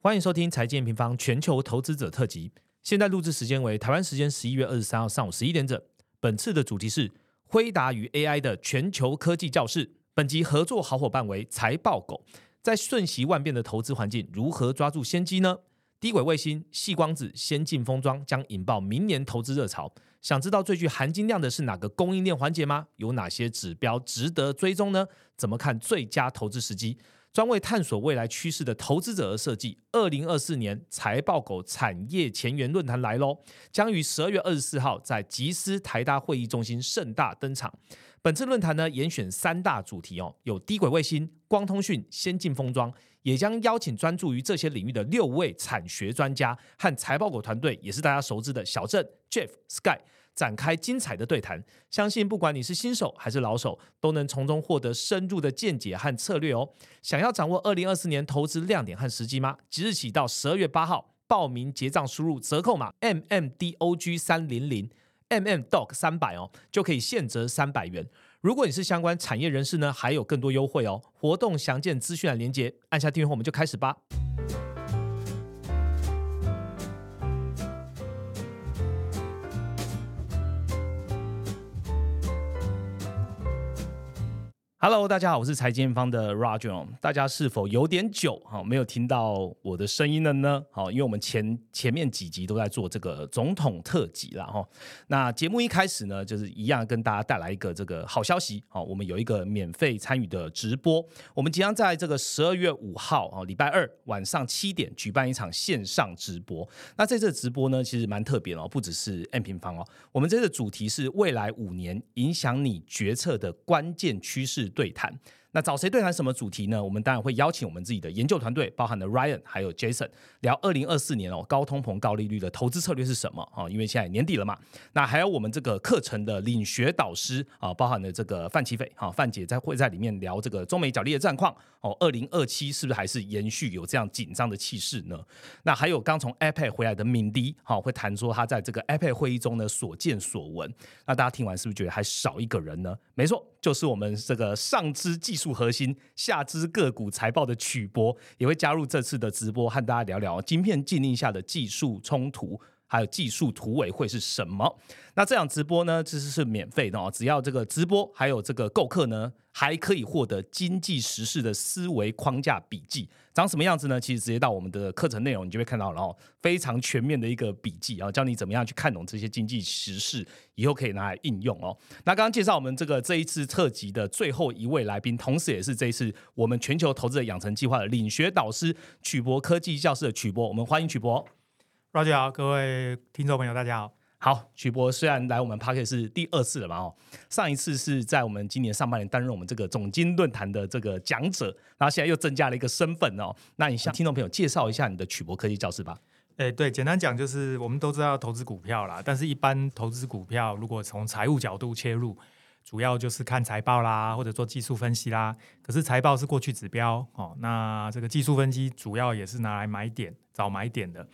欢迎收听财经平方全球投资者特辑。现在录制时间为台湾时间十一月二十三号上午十一点整。本次的主题是辉达与 AI 的全球科技教室。本集合作好伙伴为财报狗。在瞬息万变的投资环境，如何抓住先机呢？低轨卫星、细光子、先进封装将引爆明年投资热潮。想知道最具含金量的是哪个供应链环节吗？有哪些指标值得追踪呢？怎么看最佳投资时机？专为探索未来趋势的投资者而设计。二零二四年财报狗产业前沿论坛来喽，将于十二月二十四号在吉斯台大会议中心盛大登场。本次论坛呢，严选三大主题哦，有低轨卫星、光通讯、先进封装，也将邀请专注于这些领域的六位产学专家和财报狗团队，也是大家熟知的小郑、Jeff、Sky。展开精彩的对谈，相信不管你是新手还是老手，都能从中获得深入的见解和策略哦。想要掌握二零二四年投资亮点和时机吗？即日起到十二月八号报名结账，输入折扣码 M M D O G 三零零 M M Dog 三百哦，就可以现折三百元。如果你是相关产业人士呢，还有更多优惠哦。活动详见资讯栏连接，按下订阅后我们就开始吧。Hello，大家好，我是财经方的 Roger。大家是否有点久哈没有听到我的声音了呢？好，因为我们前前面几集都在做这个总统特辑了哈。那节目一开始呢，就是一样跟大家带来一个这个好消息。好，我们有一个免费参与的直播，我们即将在这个十二月五号啊，礼拜二晚上七点举办一场线上直播。那这次直播呢，其实蛮特别哦，不只是 M 平方哦，我们这次主题是未来五年影响你决策的关键趋势。对谈。那找谁对谈什么主题呢？我们当然会邀请我们自己的研究团队，包含了 Ryan 还有 Jason，聊二零二四年哦高通膨高利率的投资策略是什么啊？因为现在年底了嘛。那还有我们这个课程的领学导师啊，包含了这个范奇斐哈范姐在会在里面聊这个中美角力的战况哦。二零二七是不是还是延续有这样紧张的气势呢？那还有刚从 iPad 回来的敏迪哈，会谈说他在这个 iPad 会议中的所见所闻。那大家听完是不是觉得还少一个人呢？没错，就是我们这个上肢技术核心、下肢个股财报的曲波，也会加入这次的直播，和大家聊聊晶片禁令下的技术冲突。还有技术图委会是什么？那这场直播呢，其实是免费的哦。只要这个直播还有这个购课呢，还可以获得经济时事的思维框架笔记，长什么样子呢？其实直接到我们的课程内容，你就会看到，然后非常全面的一个笔记啊，教你怎么样去看懂这些经济时事，以后可以拿来应用哦。那刚刚介绍我们这个这一次特辑的最后一位来宾，同时也是这一次我们全球投资者养成计划的领学导师曲博科技教室的曲博，我们欢迎曲博。大家好，各位听众朋友，大家好。好，曲博虽然来我们 p a r k e t 是第二次了嘛，哦，上一次是在我们今年上半年担任我们这个总经论坛的这个讲者，然后现在又增加了一个身份哦。那你向听众朋友介绍一下你的曲博科技教室吧。哎，对，简单讲就是我们都知道投资股票啦，但是一般投资股票如果从财务角度切入，主要就是看财报啦，或者做技术分析啦。可是财报是过去指标哦，那这个技术分析主要也是拿来买点找买点的。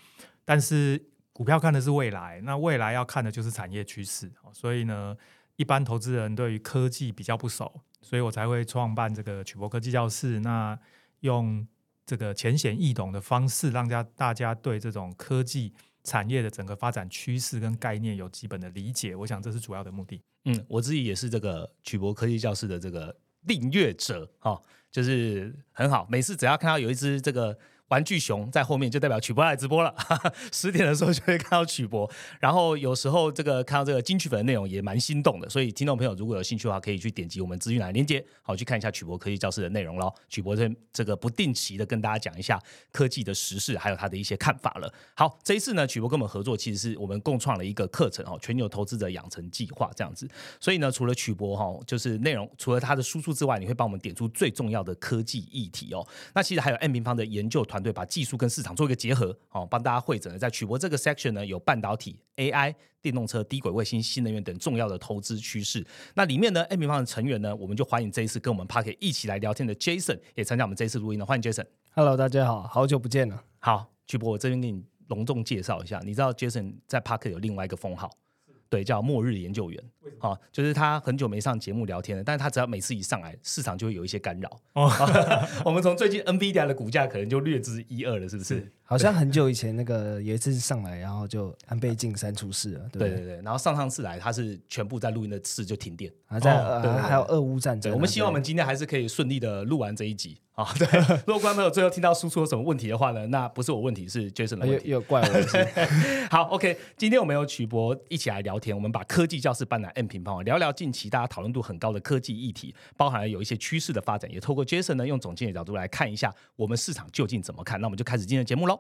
但是股票看的是未来，那未来要看的就是产业趋势所以呢，一般投资人对于科技比较不熟，所以我才会创办这个曲博科技教室。那用这个浅显易懂的方式，让家大家对这种科技产业的整个发展趋势跟概念有基本的理解。我想这是主要的目的。嗯，我自己也是这个曲博科技教室的这个订阅者哈，就是很好，每次只要看到有一只这个。玩具熊在后面就代表曲博来直播了，十点的时候就会看到曲博，然后有时候这个看到这个金曲粉的内容也蛮心动的，所以听众朋友如果有兴趣的话，可以去点击我们资讯栏链接，好去看一下曲博科技教室的内容喽。曲博这这个不定期的跟大家讲一下科技的时事，还有他的一些看法了。好，这一次呢，曲博跟我们合作，其实是我们共创了一个课程哦，全球投资者养成计划这样子。所以呢，除了曲博哈，就是内容除了他的输出之外，你会帮我们点出最重要的科技议题哦。那其实还有 M 平方的研究团。队把技术跟市场做一个结合，哦，帮大家会诊了。在曲博这个 section 呢，有半导体、AI、电动车、低轨卫星、新能源等重要的投资趋势。那里面呢，M 平方的成员呢，我们就欢迎这一次跟我们 p a r k 一起来聊天的 Jason 也参加我们这一次录音的。欢迎 Jason。Hello，大家好，好久不见了。好，曲博，我这边给你隆重介绍一下，你知道 Jason 在 p a r k 有另外一个封号，对，叫末日研究员。啊、就是他很久没上节目聊天了，但是他只要每次一上来，市场就会有一些干扰。哦 我们从最近 NVIDIA 的股价可能就略知一二了，是不是？好像很久以前那个有一次上来，然后就安倍晋三出事了，对对？对对对，然后上上次来，他是全部在录音的次就停电。还在、哦呃、还有俄乌战对，争啊，我们希望我们今天还是可以顺利的录完这一集啊。对，如果观众朋友最后听到输出有什么问题的话呢，那不是我问题，是 Jason 的对又问题。又怪我 好，OK，今天我们有曲博一起来聊天，我们把科技教室搬来 M 平方，聊聊近期大家讨论度很高的科技议题，包含了有一些趋势的发展，也透过 Jason 呢用总经理的角度来看一下我们市场究竟怎么看。那我们就开始今天的节目喽。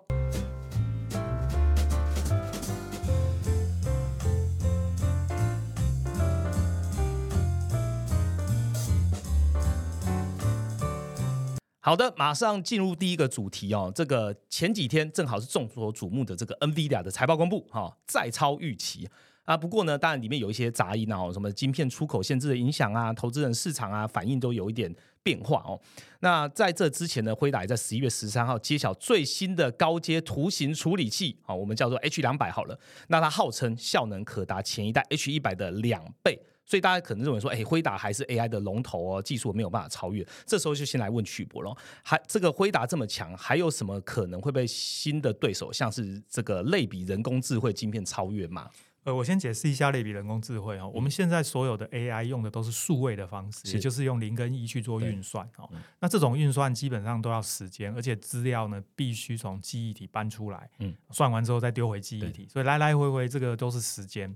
好的，马上进入第一个主题哦。这个前几天正好是众所瞩目的这个 NVIDIA 的财报公布，哈、再超预期啊。不过呢，当然里面有一些杂音啊，什么晶片出口限制的影响啊，投资人市场啊反应都有一点变化哦。那在这之前呢，辉达也在十一月十三号揭晓最新的高阶图形处理器，啊，我们叫做 H 两百好了。那它号称效能可达前一代 H 一百的两倍。所以大家可能认为说，哎，辉达还是 AI 的龙头哦，技术没有办法超越。这时候就先来问曲博咯，还这个辉达这么强，还有什么可能会被新的对手，像是这个类比人工智慧晶片超越吗？呃，我先解释一下类比人工智慧哦。我们现在所有的 AI 用的都是数位的方式，也就是用零跟一去做对运算哦。那这种运算基本上都要时间，而且资料呢必须从记忆体搬出来，嗯算完之后再丢回记忆体，所以来来回回这个都是时间。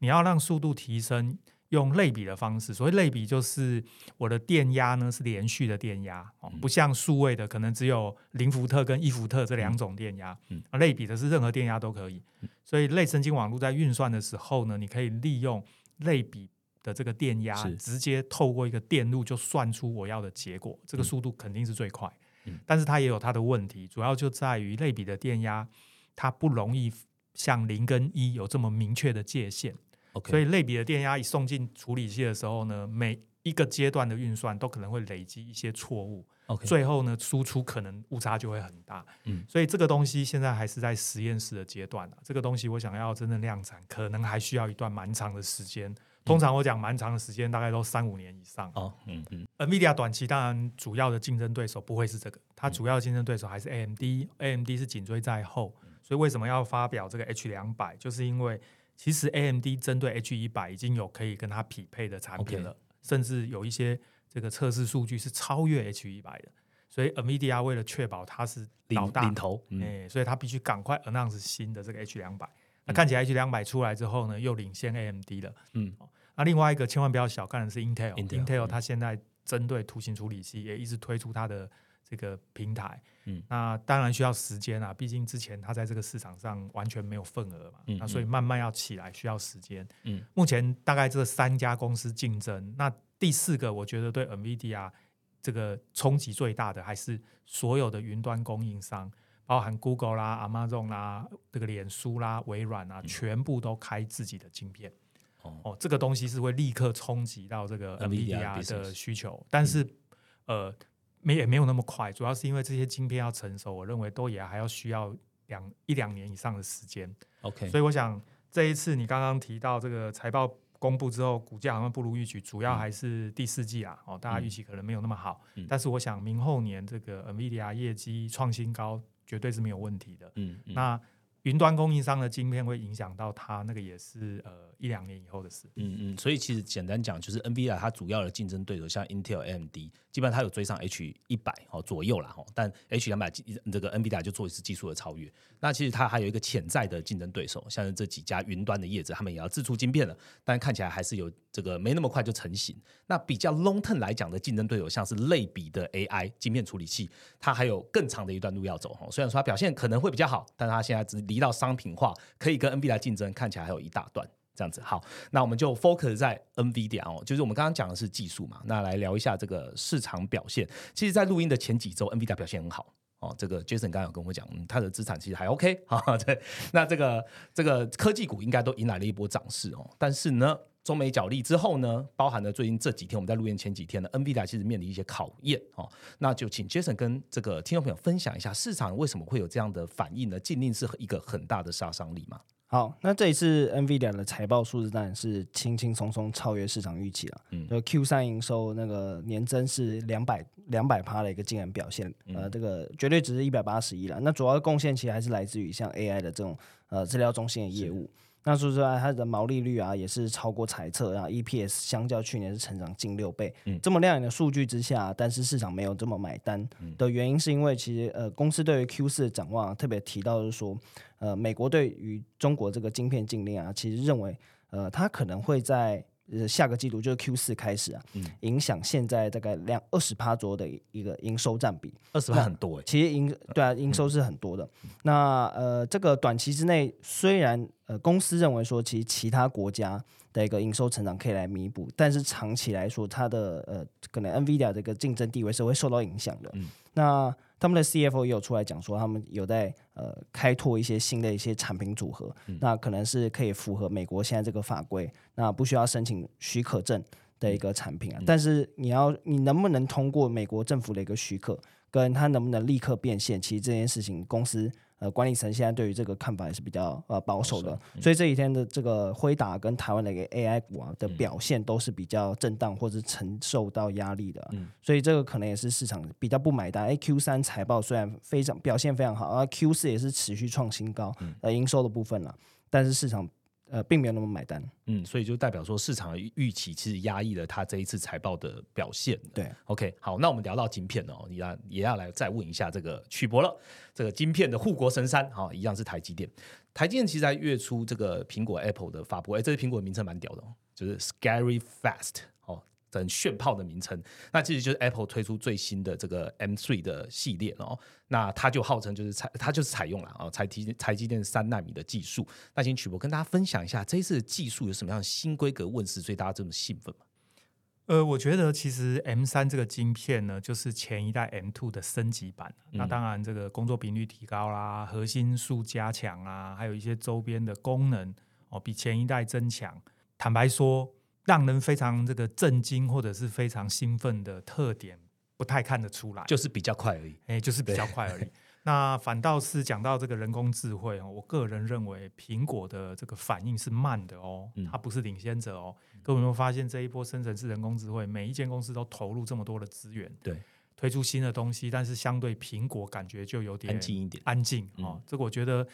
你要让速度提升，用类比的方式，所谓类比就是我的电压呢是连续的电压哦，嗯不像数位的可能只有零伏特跟一伏特这两种电压，嗯啊，类比的是任何电压都可以。所以类神经网络在运算的时候呢，你可以利用类比的这个电压，直接透过一个电路就算出我要的结果，这个速度肯定是最快。嗯但是它也有它的问题，主要就在于类比的电压，它不容易像零跟一有这么明确的界限。OK，所以类比的电压一送进处理器的时候呢，每一个阶段的运算都可能会累积一些错误，OK，最后呢输出可能误差就会很大。嗯所以这个东西现在还是在实验室的阶段啊。这个东西我想要真正量产，可能还需要一段蛮长的时间。通常我讲蛮长的时间，大概都三五年以上。哦，嗯嗯 NVIDIA 短期当然主要的竞争对手不会是这个，它主要的竞争对手还是 AMD，AMD 是紧追在后。所以为什么要发表这个 H 两百？就是因为其实 AMD 针对 H 一百已经有可以跟它匹配的产品了甚至有一些这个测试数据是超越 H 一百的。所以 NVIDIA 为了确保它是老大领领，头，嗯哎、所以它必须赶快 announce 新的这个 H 两百。那看起来 H 两百出来之后呢，又领先 AMD 了。嗯那另外一个千万不要小看的是 Intel，Intel Intel，嗯它现在针对图形处理器也一直推出它的这个平台。嗯那当然需要时间啊，毕竟之前它在这个市场上完全没有份额嘛，嗯那所以慢慢要起来需要时间。嗯，目前大概这三家公司竞争，那第四个我觉得对 NVIDIA 这个冲击最大的还是所有的云端供应商。包含 Google 啦、Amazon 啦、这个脸书啦、微软啊，全部都开自己的晶片。嗯哦哦，这个东西是会立刻冲击到这个 NVIDIA 的需求，但是、呃，没也没有那么快，主要是因为这些晶片要成熟，我认为都也还要需要两一两年以上的时间。，OK，所以我想这一次你刚刚提到这个财报公布之后，股价好像不如预期，主要还是第四季啊，哦，大家预期可能没有那么好，嗯但是我想明后年这个 NVIDIA 业绩创新高绝对是没有问题的。嗯嗯那云端供应商的晶片会影响到它，那个也是呃一两年以后的事。嗯嗯，所以其实简单讲，就是 NVIDIA 它主要的竞争对手像 Intel、AMD，基本上它有追上 H 一百哦左右啦哈，但 H 两百这个 NVIDIA 就做一次技术的超越。那其实它还有一个潜在的竞争对手，像是这几家云端的业者，他们也要自出晶片了，但看起来还是有这个没那么快就成型。那比较 long term 来讲的竞争对手，像是类比的 AI 晶片处理器，它还有更长的一段路要走哈。虽然说它表现可能会比较好，但它现在只离到商品化，可以跟 NVIDIA 竞争，看起来还有一大段。这样子好，那我们就 focus 在 NVIDIA 哦，就是我们刚刚讲的是技术嘛，那来聊一下这个市场表现。其实，在录音的前几周，NVIDIA 表现很好哦，这个 Jason 刚刚有跟我讲，嗯，他的资产其实还 OK 啊。对，那这个这个科技股应该都迎来了一波涨势哦。但是呢，中美角力之后呢，包含了最近这几天我们在录音前几天呢，NVIDIA 其实面临一些考验哦。那就请 Jason 跟这个听众朋友分享一下，市场为什么会有这样的反应呢？禁令是一个很大的杀伤力嘛？好，那这一次 NVIDIA 的财报数字当然是轻轻松松超越市场预期了。嗯，就 Q 三营收那个年增是两百两百趴的一个惊人表现，呃，这个绝对值是一百八十亿了。那主要贡献其实还是来自于像 AI 的这种呃资料中心的业务。那说实话，它的毛利率啊也是超过财测，然后 EPS 相较去年是成长近六倍。嗯，这么亮眼的数据之下，但是市场没有这么买单的原因，是因为其实呃公司对于 Q 四的展望特别提到是说，呃美国对于中国这个晶片禁令啊，其实认为呃它可能会在。呃，下个季度就是 Q 四开始啊，嗯。影响现在大概两二十趴左右的一个营收占比，二十趴很多哎，其实营对啊，营收是很多的。那呃，这个短期之内，虽然呃公司认为说，其实其他国家的一个营收成长可以来弥补，但是长期来说，它的呃可能 NVIDIA 这个竞争地位是会受到影响的。那他们的 CFO 也有出来讲说，他们有在呃开拓一些新的一些产品组合，那可能是可以符合美国现在这个法规，那不需要申请许可证的一个产品啊。但是你要你能不能通过美国政府的一个许可，跟他能不能立刻变现，其实这件事情公司。呃，管理层现在对于这个看法也是比较呃保守的，所以这几天的这个辉达跟台湾的一个 AI 股啊的表现都是比较震荡或者承受到压力的，所以这个可能也是市场比较不买单。哎 Q 三财报虽然非常表现非常好，而 Q 四也是持续创新高，呃，营收的部分了，但是市场。呃，并没有那么买单，嗯，所以就代表说市场预期其实压抑了它这一次财报的表现。对，OK，好，那我们聊到晶片哦，你要也要来再问一下这个曲博了，这个晶片的护国神山，哦，一样是台积电。台积电其实在月初这个苹果 Apple 的发布，哎，这个苹果的名称蛮屌的哦，就是 Scary Fast。很炫炮的名称，那其实就是 Apple 推出最新的这个 M3 的系列哦。那它就号称就是采，它就是采用了啊，台积台积电三纳米的技术。那请曲博跟大家分享一下这一次的技术有什么样的新规格问世，所以大家这么兴奋吗？呃，我觉得其实 M 三这个晶片呢，就是前一代 M2 的升级版。那当然，这个工作频率提高啦，核心数加强啊，还有一些周边的功能哦，比前一代增强。坦白说。让人非常这个震惊或者是非常兴奋的特点不太看得出来，就是比较快而已。哎，就是比较快而已。那反倒是讲到这个人工智慧哦，我个人认为苹果的这个反应是慢的哦，它不是领先者哦。各位有没有发现这一波生成式人工智慧，每一间公司都投入这么多的资源，对，推出新的东西，但是相对苹果感觉就有点安静一点，安静哦。这个我觉得。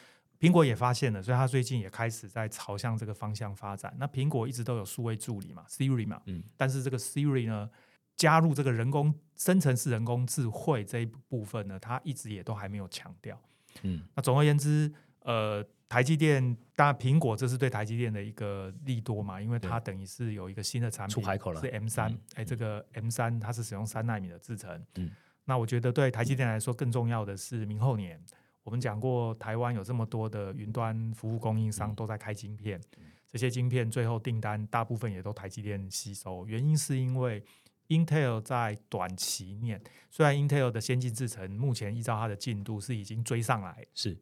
苹果也发现了，所以它最近也开始在朝向这个方向发展。那苹果一直都有数位助理嘛，Siri 嘛，嗯，但是这个 Siri 呢，加入这个人工生成式人工智慧这一部分呢，它一直也都还没有强调。嗯，那总而言之，呃，台积电，当然苹果这是对台积电的一个利多嘛，因为它等于是有一个新的产品出海口了，是 M 三，哎，这个 M 三它是使用三纳米的制程。嗯，那我觉得对台积电来说更重要的是明后年。我们讲过，台湾有这么多的云端服务供应商都在开晶片，这些晶片最后订单大部分也都台积电吸收。原因是因为 Intel 在短期内，虽然 Intel 的先进制程目前依照它的进度是已经追上来，是，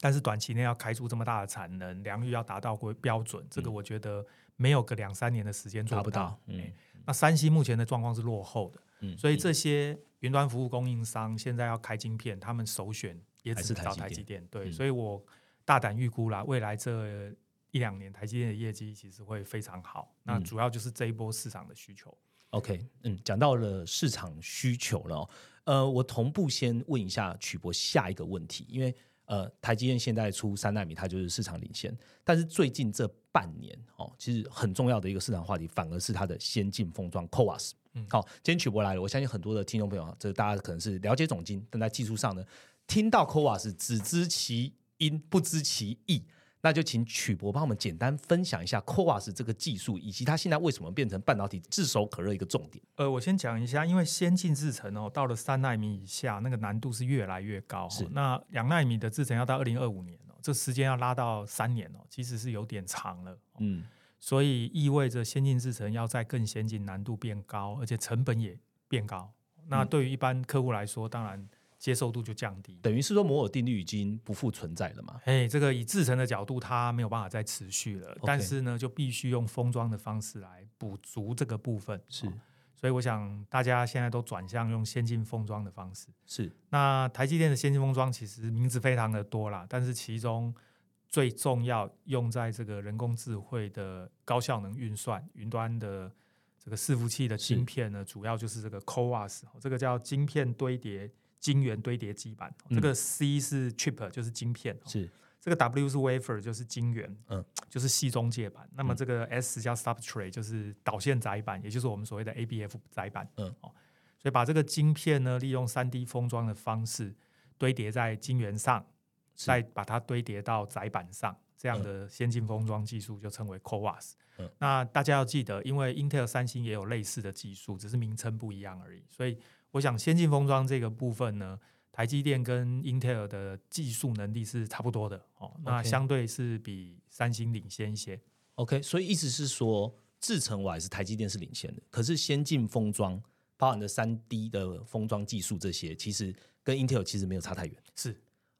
但是短期内要开出这么大的产能，良率要达到规标准，这个我觉得没有个两三年的时间做不到。嗯，那三星目前的状况是落后的，嗯，所以这些云端服务供应商现在要开晶片，他们首选。也只是找台积电，对，所以我大胆预估啦，未来这一两年台积电的业绩其实会非常好。那主要就是这一波市场的需求。OK，嗯，讲到了市场需求了，呃，我同步先问一下曲博下一个问题，因为呃，台积电现在出三纳米，它就是市场领先，但是最近这半年哦，其实很重要的一个市场话题，反而是它的先进封装 CoWAS。嗯，好，今天曲博来了，我相信很多的听众朋友，这大家可能是了解总经，但在技术上呢。听到 CoWAS 只知其音不知其意，那就请曲博帮我们简单分享一下 CoWAS 这个技术，以及它现在为什么变成半导体炙手可热一个重点。呃，我先讲一下，因为先进制程哦，到了三纳米以下，那个难度是越来越高。是，那两纳米的制程要到二零二五年哦，这时间要拉到三年哦，其实是有点长了。嗯，所以意味着先进制程要在更先进，难度变高，而且成本也变高。那对于一般客户来说，当然。接受度就降低。等于是说摩尔定律已经不复存在了嘛？哎，这个以制成的角度，它没有办法再持续了。但是呢，就必须用封装的方式来补足这个部分。是，所以我想大家现在都转向用先进封装的方式。是，那台积电的先进封装其实名字非常的多啦，但是其中最重要用在这个人工智慧的高效能运算、云端的这个伺服器的晶片呢，主要就是这个 CoWAS，这个叫晶片堆叠。晶圆堆叠基板，这个 C 是 chip，就是晶片，是。这个 W 是 wafer，就是晶圆，嗯，就是系中介板。那么这个 S 叫 substrate，就是导线载板，也就是我们所谓的 ABF 载板，嗯，哦，所以把这个晶片呢，利用三 D 封装的方式堆叠在晶圆上，再把它堆叠到载板上，这样的先进封装技术就称为 CoWAS。嗯，那大家要记得，因为 Intel、三星也有类似的技术，只是名称不一样而已，所以。我想先进封装这个部分呢，台积电跟英特尔的技术能力是差不多的哦，那相对是比三星领先一些。OK，所以意思是说，制程我还是台积电是领先的，可是先进封装包含的三 D 的封装技术这些，其实跟英特尔其实没有差太远。是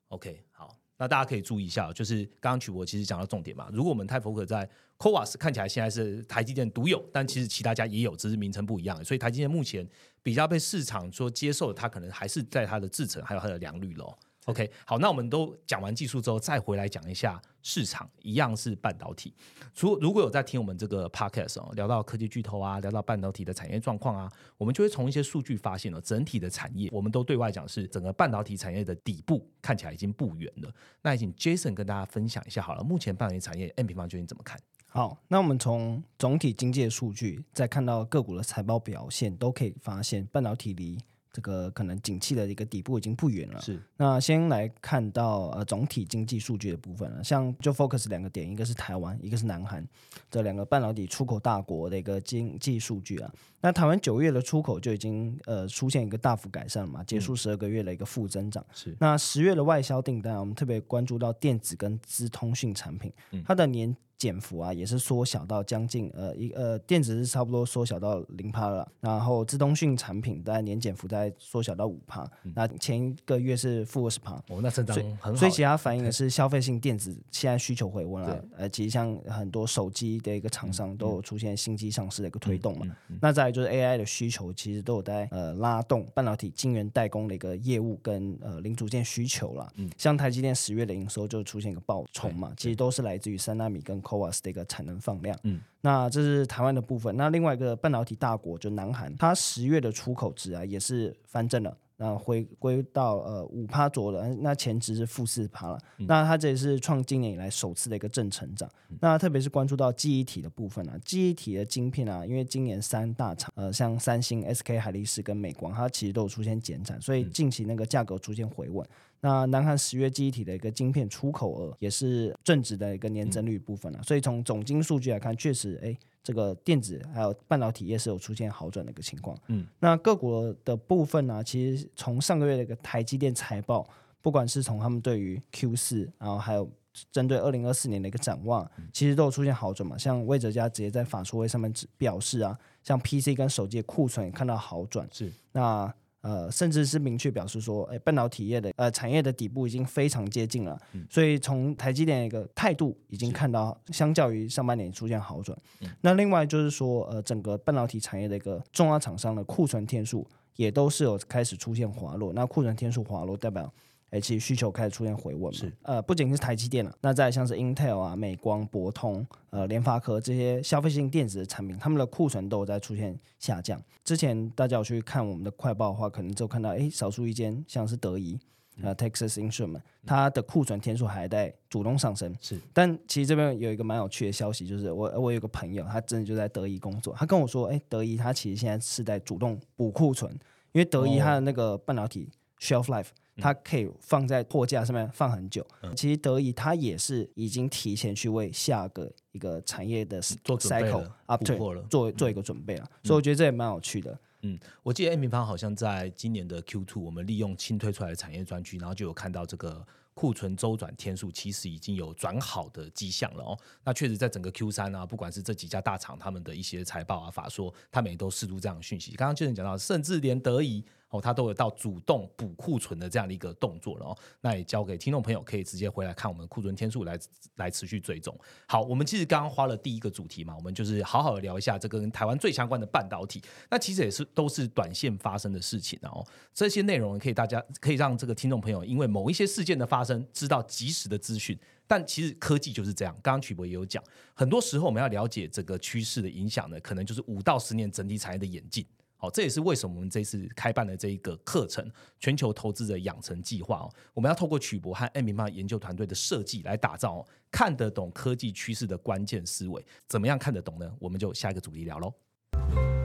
OK，好。那大家可以注意一下，就是刚刚曲博其实讲到重点嘛。如果我们太符合在 c o v a s 看起来现在是台积电独有，但其实其他家也有，只是名称不一样。所以台积电目前比较被市场说接受，它可能还是在它的制程还有它的良率咯。OK，好，那我们都讲完技术之后，再回来讲一下市场，一样是半导体。如如果有在听我们这个 Podcast 哦，聊到科技巨头啊，聊到半导体的产业状况啊，我们就会从一些数据发现了，整体的产业，我们都对外讲是整个半导体产业的底部看起来已经不远了。那请 Jason 跟大家分享一下好了，目前半导体产业 N 平方究竟怎么看？好，那我们从总体经济的数据，再看到个股的财报表现，都可以发现半导体离。这个可能景气的一个底部已经不远了。是，那先来看到呃总体经济数据的部分了，像就 focus 两个点，一个是台湾，一个是南韩这两个半导体出口大国的一个经济数据啊。那台湾九月的出口就已经呃出现一个大幅改善了嘛，结束十二个月的一个负增长。是，那十月的外销订单，我们特别关注到电子跟资通讯产品，它的年。减幅啊，也是缩小到将近呃一呃电子是差不多缩小到零趴了，然后自动讯产品在年减幅在缩小到五趴，那前一个月是负二十趴，哦，那增长很好，所以其他反映的是消费性电子现在需求回温了，呃，其实像很多手机的一个厂商都有出现新机上市的一个推动嘛，那再来就是 AI 的需求其实都有在呃拉动半导体晶圆代工的一个业务跟呃零组件需求了，像台积电十月的营收就出现一个爆冲嘛，其实都是来自于三纳米跟 CoWAS 的一个产能放量，嗯，那这是台湾的部分。那另外一个半导体大国就南韩，它十月的出口值啊也是翻正了，那回归到呃五趴左右了。那前值是负四趴了，那它这也是创今年以来首次的一个正成长。那特别是关注到记忆体的部分啊，记忆体的晶片啊，因为今年三大厂呃像三星、SK 海力士跟美光，它其实都有出现减产，所以近期那个价格出现回稳。那南韩十月记忆体的一个晶片出口额也是正值的一个年增率部分了，所以从总金数据来看，确实，哎，这个电子还有半导体业是有出现好转的一个情况。嗯，那个股的部分呢，其实从上个月的一个台积电财报，不管是从他们对于 Q 四，然后还有针对二零二四年的一个展望，其实都有出现好转嘛。像魏哲家直接在法说会上面表示啊，像 PC 跟手机的库存也看到好转。是，那。呃，甚至是明确表示说，哎，半导体业的呃产业的底部已经非常接近了，所以从台积电一个态度已经看到，相较于上半年出现好转。那另外就是说，呃，整个半导体产业的一个重要厂商的库存天数也都是有开始出现滑落。那库存天数滑落代表。哎，其实需求开始出现回稳嘛？呃，不仅是台积电了，那再像是 Intel 啊、美光、博通、呃、联发科这些消费性电子的产品，他们的库存都有在出现下降。之前大家有去看我们的快报的话，可能就看到，哎，少数一间像是德仪，呃，Texas Instrument，它的库存天数还在主动上升。是，但其实这边有一个蛮有趣的消息，就是我我有个朋友，他真的就在德仪工作，他跟我说，哎，德仪他其实现在是在主动补库存，因为德仪它的那个半导体 shelf life。它可以放在货架上面放很久。其实德仪它也是已经提前去为下个一个产业的做 cycle up 了，做做一个准备了。所以我觉得这也蛮有趣的。嗯，我记得 M 平方好像在今年的 Q two，我们利用新推出来的产业专区，然后就有看到这个库存周转天数其实已经有转好的迹象了哦。那确实在整个 Q 三啊，不管是这几家大厂他们的一些财报啊、法说，他们也都释出这样的讯息。刚刚就能讲到，甚至连德仪。哦，它都有到主动补库存的这样的一个动作了哦。那也交给听众朋友，可以直接回来看我们库存天数来来持续追踪。好，我们其实刚刚花了第一个主题嘛，我们就是好好的聊一下这个跟台湾最相关的半导体。那其实也是都是短线发生的事情哦。这些内容可以大家可以让这个听众朋友因为某一些事件的发生，知道及时的资讯。但其实科技就是这样，刚刚曲博也有讲，很多时候我们要了解这个趋势的影响呢，可能就是五到十年整体产业的演进。好，这也是为什么我们这次开办的这一个课程——全球投资者养成计划哦。我们要透过曲博和艾米曼研究团队的设计来打造看得懂科技趋势的关键思维。怎么样看得懂呢？我们就下一个主题聊喽。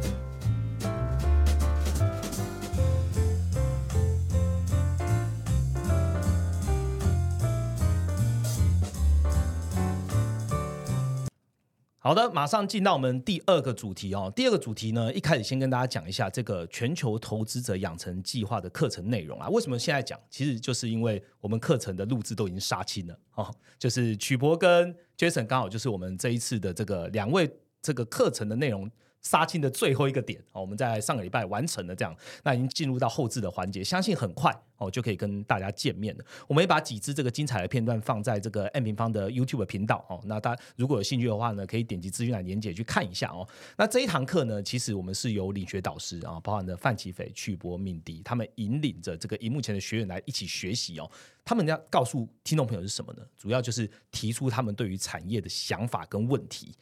好的，马上进到我们第二个主题哦。第二个主题呢，一开始先跟大家讲一下这个全球投资者养成计划的课程内容啊。为什么现在讲？其实就是因为我们课程的录制都已经杀青了哦。就是曲博跟 Jason 刚好就是我们这一次的这个两位这个课程的内容。杀青的最后一个点哦，我们在上个礼拜完成了这样，那已经进入到后置的环节，相信很快哦就可以跟大家见面了。我们也把几支这个精彩的片段放在这个 M 平方的 YouTube 频道哦，那大家如果有兴趣的话呢，可以点击资讯栏连接去看一下哦。那这一堂课呢，其实我们是由领学导师啊，包含的范奇斐、曲博、敏迪，他们引领着这个荧幕前的学员来一起学习哦。他们要告诉听众朋友是什么呢？主要就是提出他们对于产业的想法跟问题。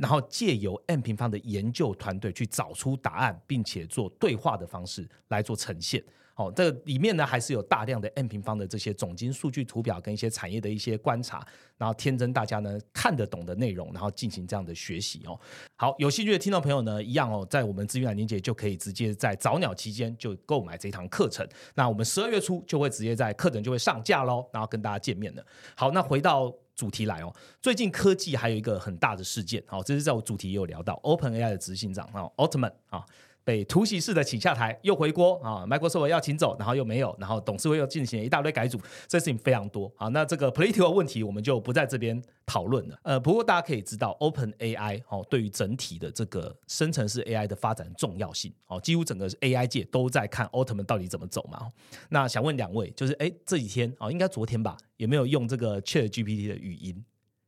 然后借由 M 平方的研究团队去找出答案，并且做对话的方式来做呈现。哦，这里面呢还是有大量的 M 平方的这些总金数据图表跟一些产业的一些观察，然后天真大家呢看得懂的内容，然后进行这样的学习哦。好，有兴趣的听众朋友呢，一样哦，在我们资源链接就可以直接在早鸟期间就购买这堂课程。那我们十二月初就会直接在课程就会上架喽，然后跟大家见面了。好，那回到。主题来哦，最近科技还有一个很大的事件，好，这是在我主题也有聊到，Open AI 的执行长啊奥特曼啊。被突袭式的请下台，又回锅啊！Microsoft 要请走，然后又没有，然后董事会又进行了一大堆改组，这事情非常多啊。那这个 political 问题我们就不在这边讨论了。呃，不过大家可以知道，Open AI 哦，对于整体的这个生成式 AI 的发展重要性哦，几乎整个 AI 界都在看 Altman 到底怎么走嘛。那想问两位，就是哎，这几天哦，应该昨天吧，有没有用这个 Chat GPT 的语音？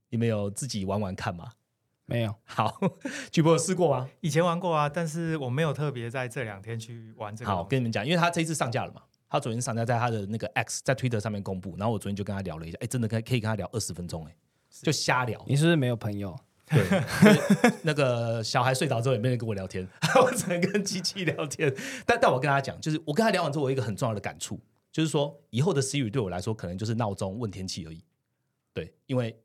你们有自己玩玩看吗？没有，好，举博有试过吗？以前玩过啊，但是我没有特别在这两天去玩这个。好，跟你们讲，因为他这一次上架了嘛，他昨天上架在他的那个 X，在 Twitter 上面公布，然后我昨天就跟他聊了一下，哎，真的可可以跟他聊二十分钟，哎，就瞎聊。你是不是没有朋友？对，那个小孩睡着之后也没人跟我聊天，我只能跟机器聊天。但但我跟他讲，就是我跟他聊完之后，我一个很重要的感触，就是说以后的 Siri 对我来说，可能就是闹钟、问天气而已。对，因为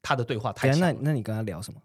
他的对话太强。那那你跟他聊什么？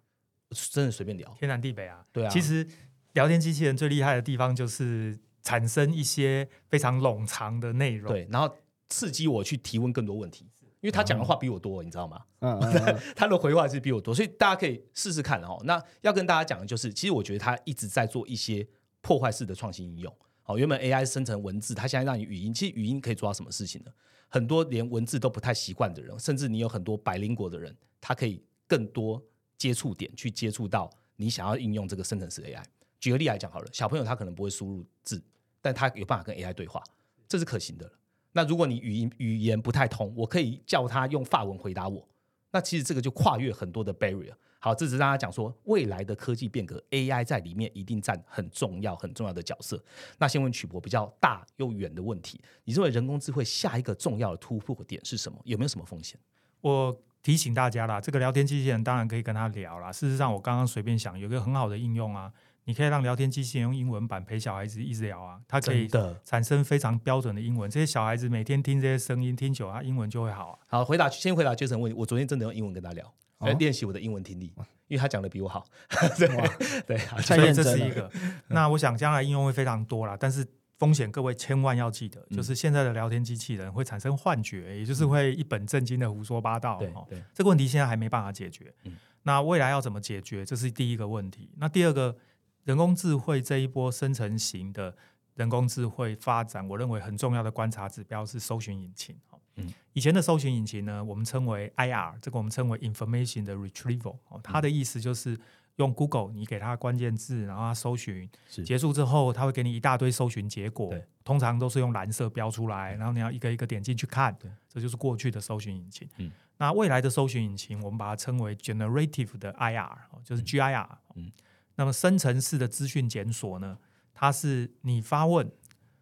真的随便聊，天南地北啊！对啊，其实聊天机器人最厉害的地方就是产生一些非常冗长的内容，对，然后刺激我去提问更多问题，因为他讲的话比我多，你知道吗？嗯，他的回话是比我多，所以大家可以试试看哦。那要跟大家讲的就是，其实我觉得他一直在做一些破坏式的创新应用。好，原本 AI 生成文字，它现在让你语音，其实语音可以做到什么事情呢？很多连文字都不太习惯的人，甚至你有很多百灵国的人，他可以更多。接触点去接触到你想要应用这个生成式 AI。举个例来讲好了，小朋友他可能不会输入字，但他有办法跟 AI 对话，这是可行的。那如果你语音语言不太通，我可以叫他用法文回答我。那其实这个就跨越很多的 barrier。好，这是大家讲说未来的科技变革，AI 在里面一定占很重要很重要的角色。那先问曲博比较大又远的问题，你认为人工智慧下一个重要的突破点是什么？有没有什么风险？我。提醒大家啦，这个聊天机器人当然可以跟他聊啦。事实上，我刚刚随便想，有个很好的应用啊，你可以让聊天机器人用英文版陪小孩子一直聊啊，它可以产生非常标准的英文。这些小孩子每天听这些声音，听久了，英文就会好啊。好，回答先回答 Jason 问题。我昨天真的用英文跟他聊，来练习我的英文听力，因为他讲的比我好。对对，所以这是一个。那我想将来应用会非常多啦，但是。风险，各位千万要记得，就是现在的聊天机器人会产生幻觉，也就是会一本正经的胡说八道。对，这个问题现在还没办法解决。那未来要怎么解决？这是第一个问题。那第二个，人工智慧这一波生成型的人工智慧发展，我认为很重要的观察指标是搜寻引擎。嗯，以前的搜寻引擎呢，我们称为 IR，这个我们称为 Information 的 Retrieval。哦，它的意思就是。用 Google，你给它关键字，然后它搜寻结束之后，它会给你一大堆搜寻结果，通常都是用蓝色标出来，然后你要一个一个点进去看，这就是过去的搜寻引擎。嗯。那未来的搜寻引擎，我们把它称为 generative 的 IR，哦就是 GIR。嗯。那么生成式的资讯检索呢，它是你发问，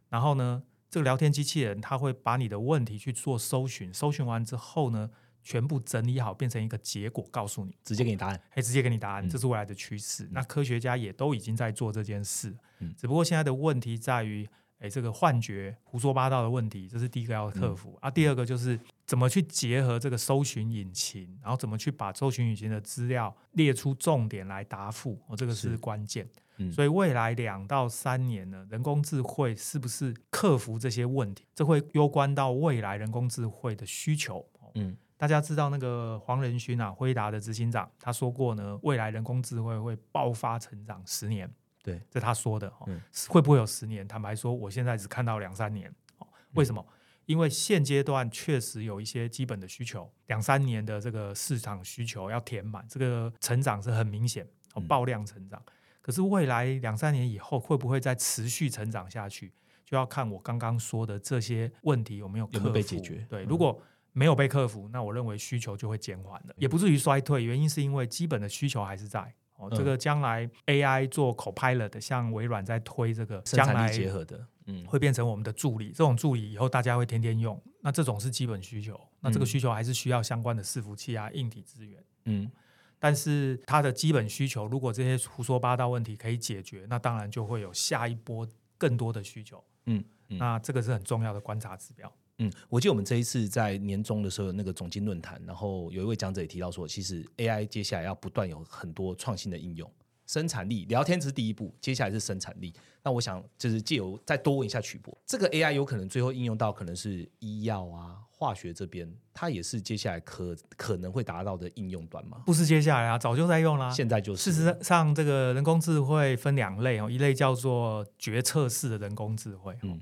然后呢，这个聊天机器人它会把你的问题去做搜寻，搜寻完之后呢，全部整理好，变成一个结果，告诉你。直接给你答案。可以直接给你答案，嗯这是未来的趋势。那科学家也都已经在做这件事，嗯只不过现在的问题在于，哎，这个幻觉、胡说八道的问题，这是第一个要克嗯服、啊。第二个就是怎么去结合这个搜寻引擎，然后怎么去把搜寻引擎的资料列出重点来答复，哦，这个是是关键。嗯所以未来两到三年呢，人工智慧是不是克服这些问题，这会攸关到未来人工智慧的需求。哦嗯大家知道那个黄仁勋啊，辉达的执行长，他说过呢，未来人工智慧会爆发成长十年。对，这他说的哦嗯，会不会有十年？坦白说，我现在只看到两三年。哦，为什么？因为现阶段确实有一些基本的需求，两三年的这个市场需求要填满，这个成长是很明显，爆量成长。可是未来两三年以后会不会再持续成长下去，就要看我刚刚说的这些问题有没有克有没有被解决对，嗯如果没有被克服，那我认为需求就会减缓了，也不至于衰退。原因是因为基本的需求还是在。哦，嗯这个将来 AI 做 Copilot，像微软在推这个，生将来产力结合的，嗯会变成我们的助理。这种助理以后大家会天天用，那这种是基本需求。那这个嗯需求还是需要相关的伺服器啊、硬体资源。嗯但是它的基本需求，如果这些胡说八道问题可以解决，那当然就会有下一波更多的需求。嗯嗯那这个是很重要的观察指标。嗯，我记得我们这一次在年终的时候有那个总经论坛，然后有一位讲者也提到说，其实 AI 接下来要不断有很多创新的应用。生产力，聊天只是第一步，接下来是生产力。那我想就是借由再多问一下曲博，这个 AI 有可能最后应用到可能是医药啊、化学这边，它也是接下来可可能会达到的应用端吗？不是接下来啊，早就在用啦。现在就是事实上，这个人工智慧分两类哦，一类叫做决策式的人工智慧。嗯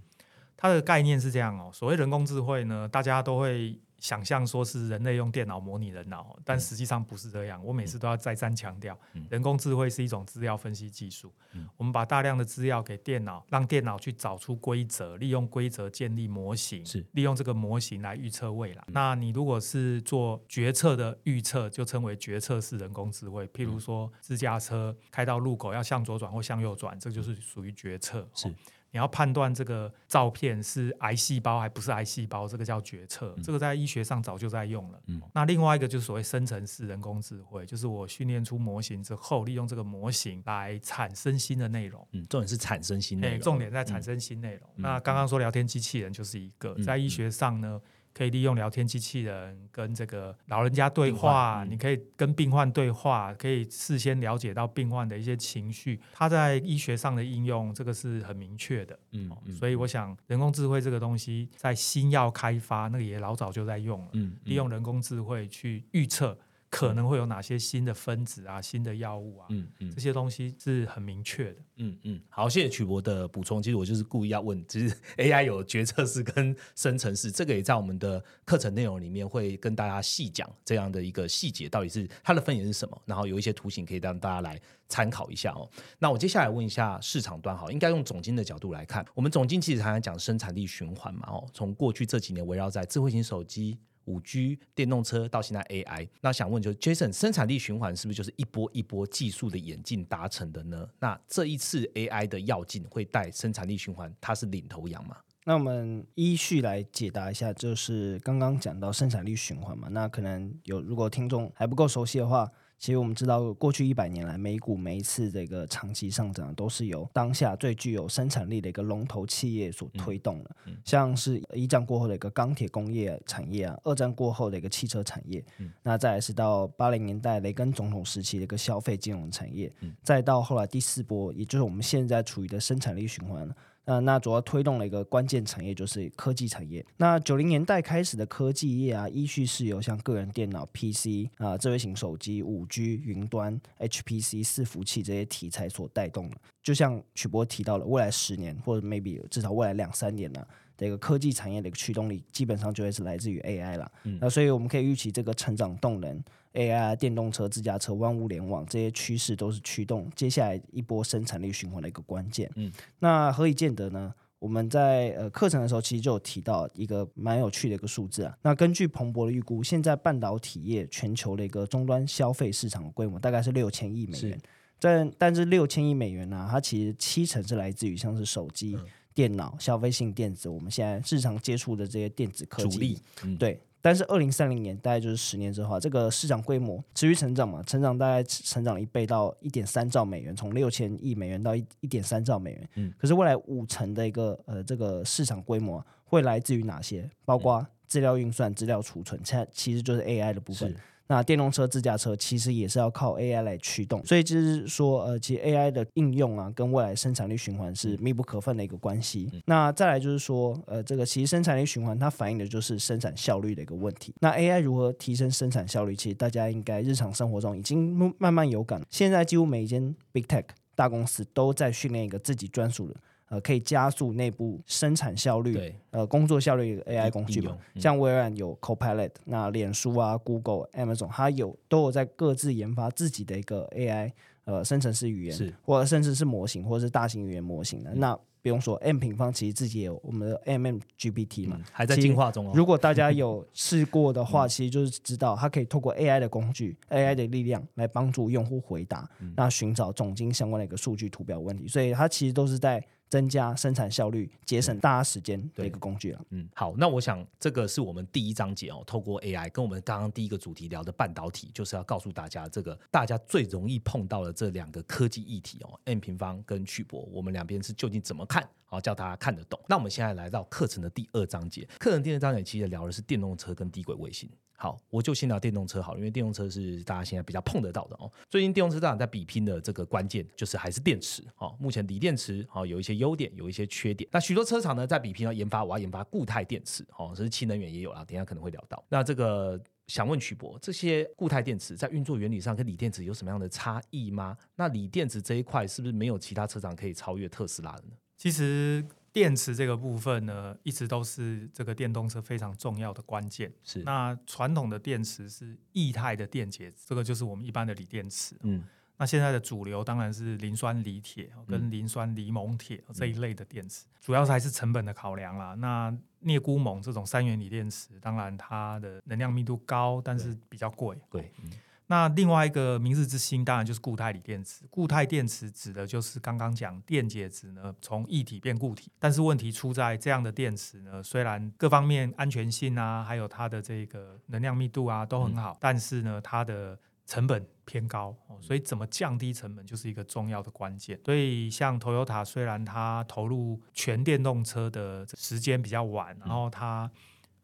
它的概念是这样哦，所谓人工智慧呢，大家都会想象说是人类用电脑模拟人脑，但实际上不是这样。我每次都要再三强调，嗯人工智慧是一种资料分析技术嗯。我们把大量的资料给电脑，让电脑去找出规则，利用规则建立模型，是利用这个模型来预测未嗯来。那你如果是做决策的预测，就称为决策式人工智慧。譬如说，自驾车开到路口要向左转或向右转，这就是属于决策。是哦你要判断这个照片是癌细胞还不是癌细胞，这个叫决策。这个在医学上早就在用了。嗯那另外一个就是所谓生成式人工智慧，就是我训练出模型之后，利用这个模型来产生新的内容。嗯，重点是产生新内哎，容，重点在产生新内容。嗯那刚刚说聊天机器人就是一个，嗯在医学上呢，可以利用聊天机器人跟这个老人家对话，嗯你可以跟病患对话，可以事先了解到病患的一些情绪。它在医学上的应用，这个是很明确的。嗯嗯所以我想，人工智慧这个东西在新药开发，那个也老早就在用了，嗯利用人工智慧去预测可能会有哪些新的分子啊、新的药物啊，嗯嗯这些东西是很明确的。嗯嗯，好，谢谢曲博的补充。其实我就是故意要问，其实 AI 有决策式跟生成式，这个也在我们的课程内容里面会跟大家细讲这样的一个细节，到底是它的分野是什么，然后有一些图形可以让大家来参考一下哦。那我接下来问一下市场端，好，应该用总经的角度来看，我们总经其实常常讲生产力循环嘛，哦，从过去这几年围绕在智慧型手机。五 G、电动车到现在 AI，那想问就是 Jason，生产力循环是不是就是一波一波技术的演进达成的呢？那这一次 AI 的要进会带生产力循环，它是领头羊吗？那我们依序来解答一下，就是刚刚讲到生产力循环嘛，那可能有如果听众还不够熟悉的话，其实我们知道过去一百年来，美股每一次这个长期上涨都是由当下最具有生产力的一个龙头企业所推动的，像是一战过后的一个钢铁工业产业啊，二战过后的一个汽车产业，那再来是到八零年代雷根总统时期的一个消费金融产业，再到后来第四波，也就是我们现在处于的生产力循环。那那主要推动了一个关键产业就是科技产业。那九零年代开始的科技业啊，依序是由像个人电脑、PC 啊、智慧型手机、五 G、云端、HPC 伺服器这些题材所带动的。就像曲波提到了，未来十年或者 maybe 至少未来两三年呢、的一个科技产业的一个驱动力，基本上就会是来自于 AI 了。嗯那所以我们可以预期这个成长动能、AI、电动车、自驾车、万物联网这些趋势都是驱动接下来一波生产力循环的一个关键。嗯，那何以见得呢？我们在呃课程的时候，其实就有提到一个蛮有趣的一个数字啊。那根据彭博的预估，现在半导体业全球的一个终端消费市场规模大概是六千亿美元。但但是六千亿美元呢、它其实七成是来自于像是手机、嗯电脑、消费性电子，我们现在日常接触的这些电子科技。主力，嗯，对，但是二零三零年大概就是十年之后啊，这个市场规模持续成长嘛，成长大概成长一倍到一点三兆美元，从六千亿美元到一一点三兆美元。嗯，可是未来五成的一个呃这个市场规模啊会来自于哪些？包括资料运算、资料储存，现在其实就是 AI 的部分是。那电动车、自驾车其实也是要靠 AI 来驱动，所以就是说，呃，其实 AI 的应用啊，跟未来生产力循环是密不可分的一个关系。那再来就是说，呃，这个其实生产力循环它反映的就是生产效率的一个问题。那 AI 如何提升生产效率？其实大家应该日常生活中已经慢慢慢有感。现在几乎每一间 Big Tech 大公司都在训练一个自己专属的。呃，可以加速内部生产效率、呃工作效率的 AI 工具嘛，嗯像微软有 Copilot，那脸书啊、Google、Amazon，它有都有在各自研发自己的一个 AI 呃生成式语言，或者甚至是模型，或者是大型语言模型的。那不用说，M 平方其实自己也有我们的 MMGPT 嘛。嗯还在进化中哦。如果大家有 试过的嗯话，其实就是知道它可以透过 AI 的工具、AI 的力量来帮助用户回答，嗯那寻找总经相关的一个数据图表问题。所以它其实都是在增加生产效率、节省大家时间的一个工具了。嗯，好，那我想这个是我们第一章节哦，透过 AI 跟我们刚刚第一个主题聊的半导体，就是要告诉大家这个大家最容易碰到的这两个科技议题哦，M 平方跟曲博，我们两边是究竟怎么看？好，叫大家看得懂。那我们现在来到课程的第二章节，课程第二章节其实聊的是电动车跟低轨卫星。好，我就先聊电动车好了，因为电动车是大家现在比较碰得到的哦。最近电动车市场在比拼的这个关键就是还是电池哦。目前锂电池哦有一些优点，有一些缺点。那许多车厂呢在比拼要研发，我要研发固态电池哦，这是氢能源也有啦，等下可能会聊到。那这个想问曲博，这些固态电池在运作原理上跟锂电池有什么样的差异吗？那锂电池这一块是不是没有其他车厂可以超越特斯拉的呢？其实电池这个部分呢，一直都是这个电动车非常重要的关键。是，那传统的电池是液态的电解，这个就是我们一般的锂电池。嗯，那现在的主流当然是磷酸锂铁哦跟磷酸锂锰铁哦这一类的电池，主要是还是成本的考量啦。那镍钴锰这种三元锂电池，当然它的能量密度高，但是比较贵。对，嗯那另外一个明日之星，当然就是固态锂电池。固态电池指的就是刚刚讲电解质呢从液体变固体，但是问题出在这样的电池呢，虽然各方面安全性啊，还有它的这个能量密度啊都很好，但是呢它的成本偏高哦，所以怎么降低成本就是一个重要的关键。所以像 Toyota 虽然它投入全电动车的时间比较晚，然后它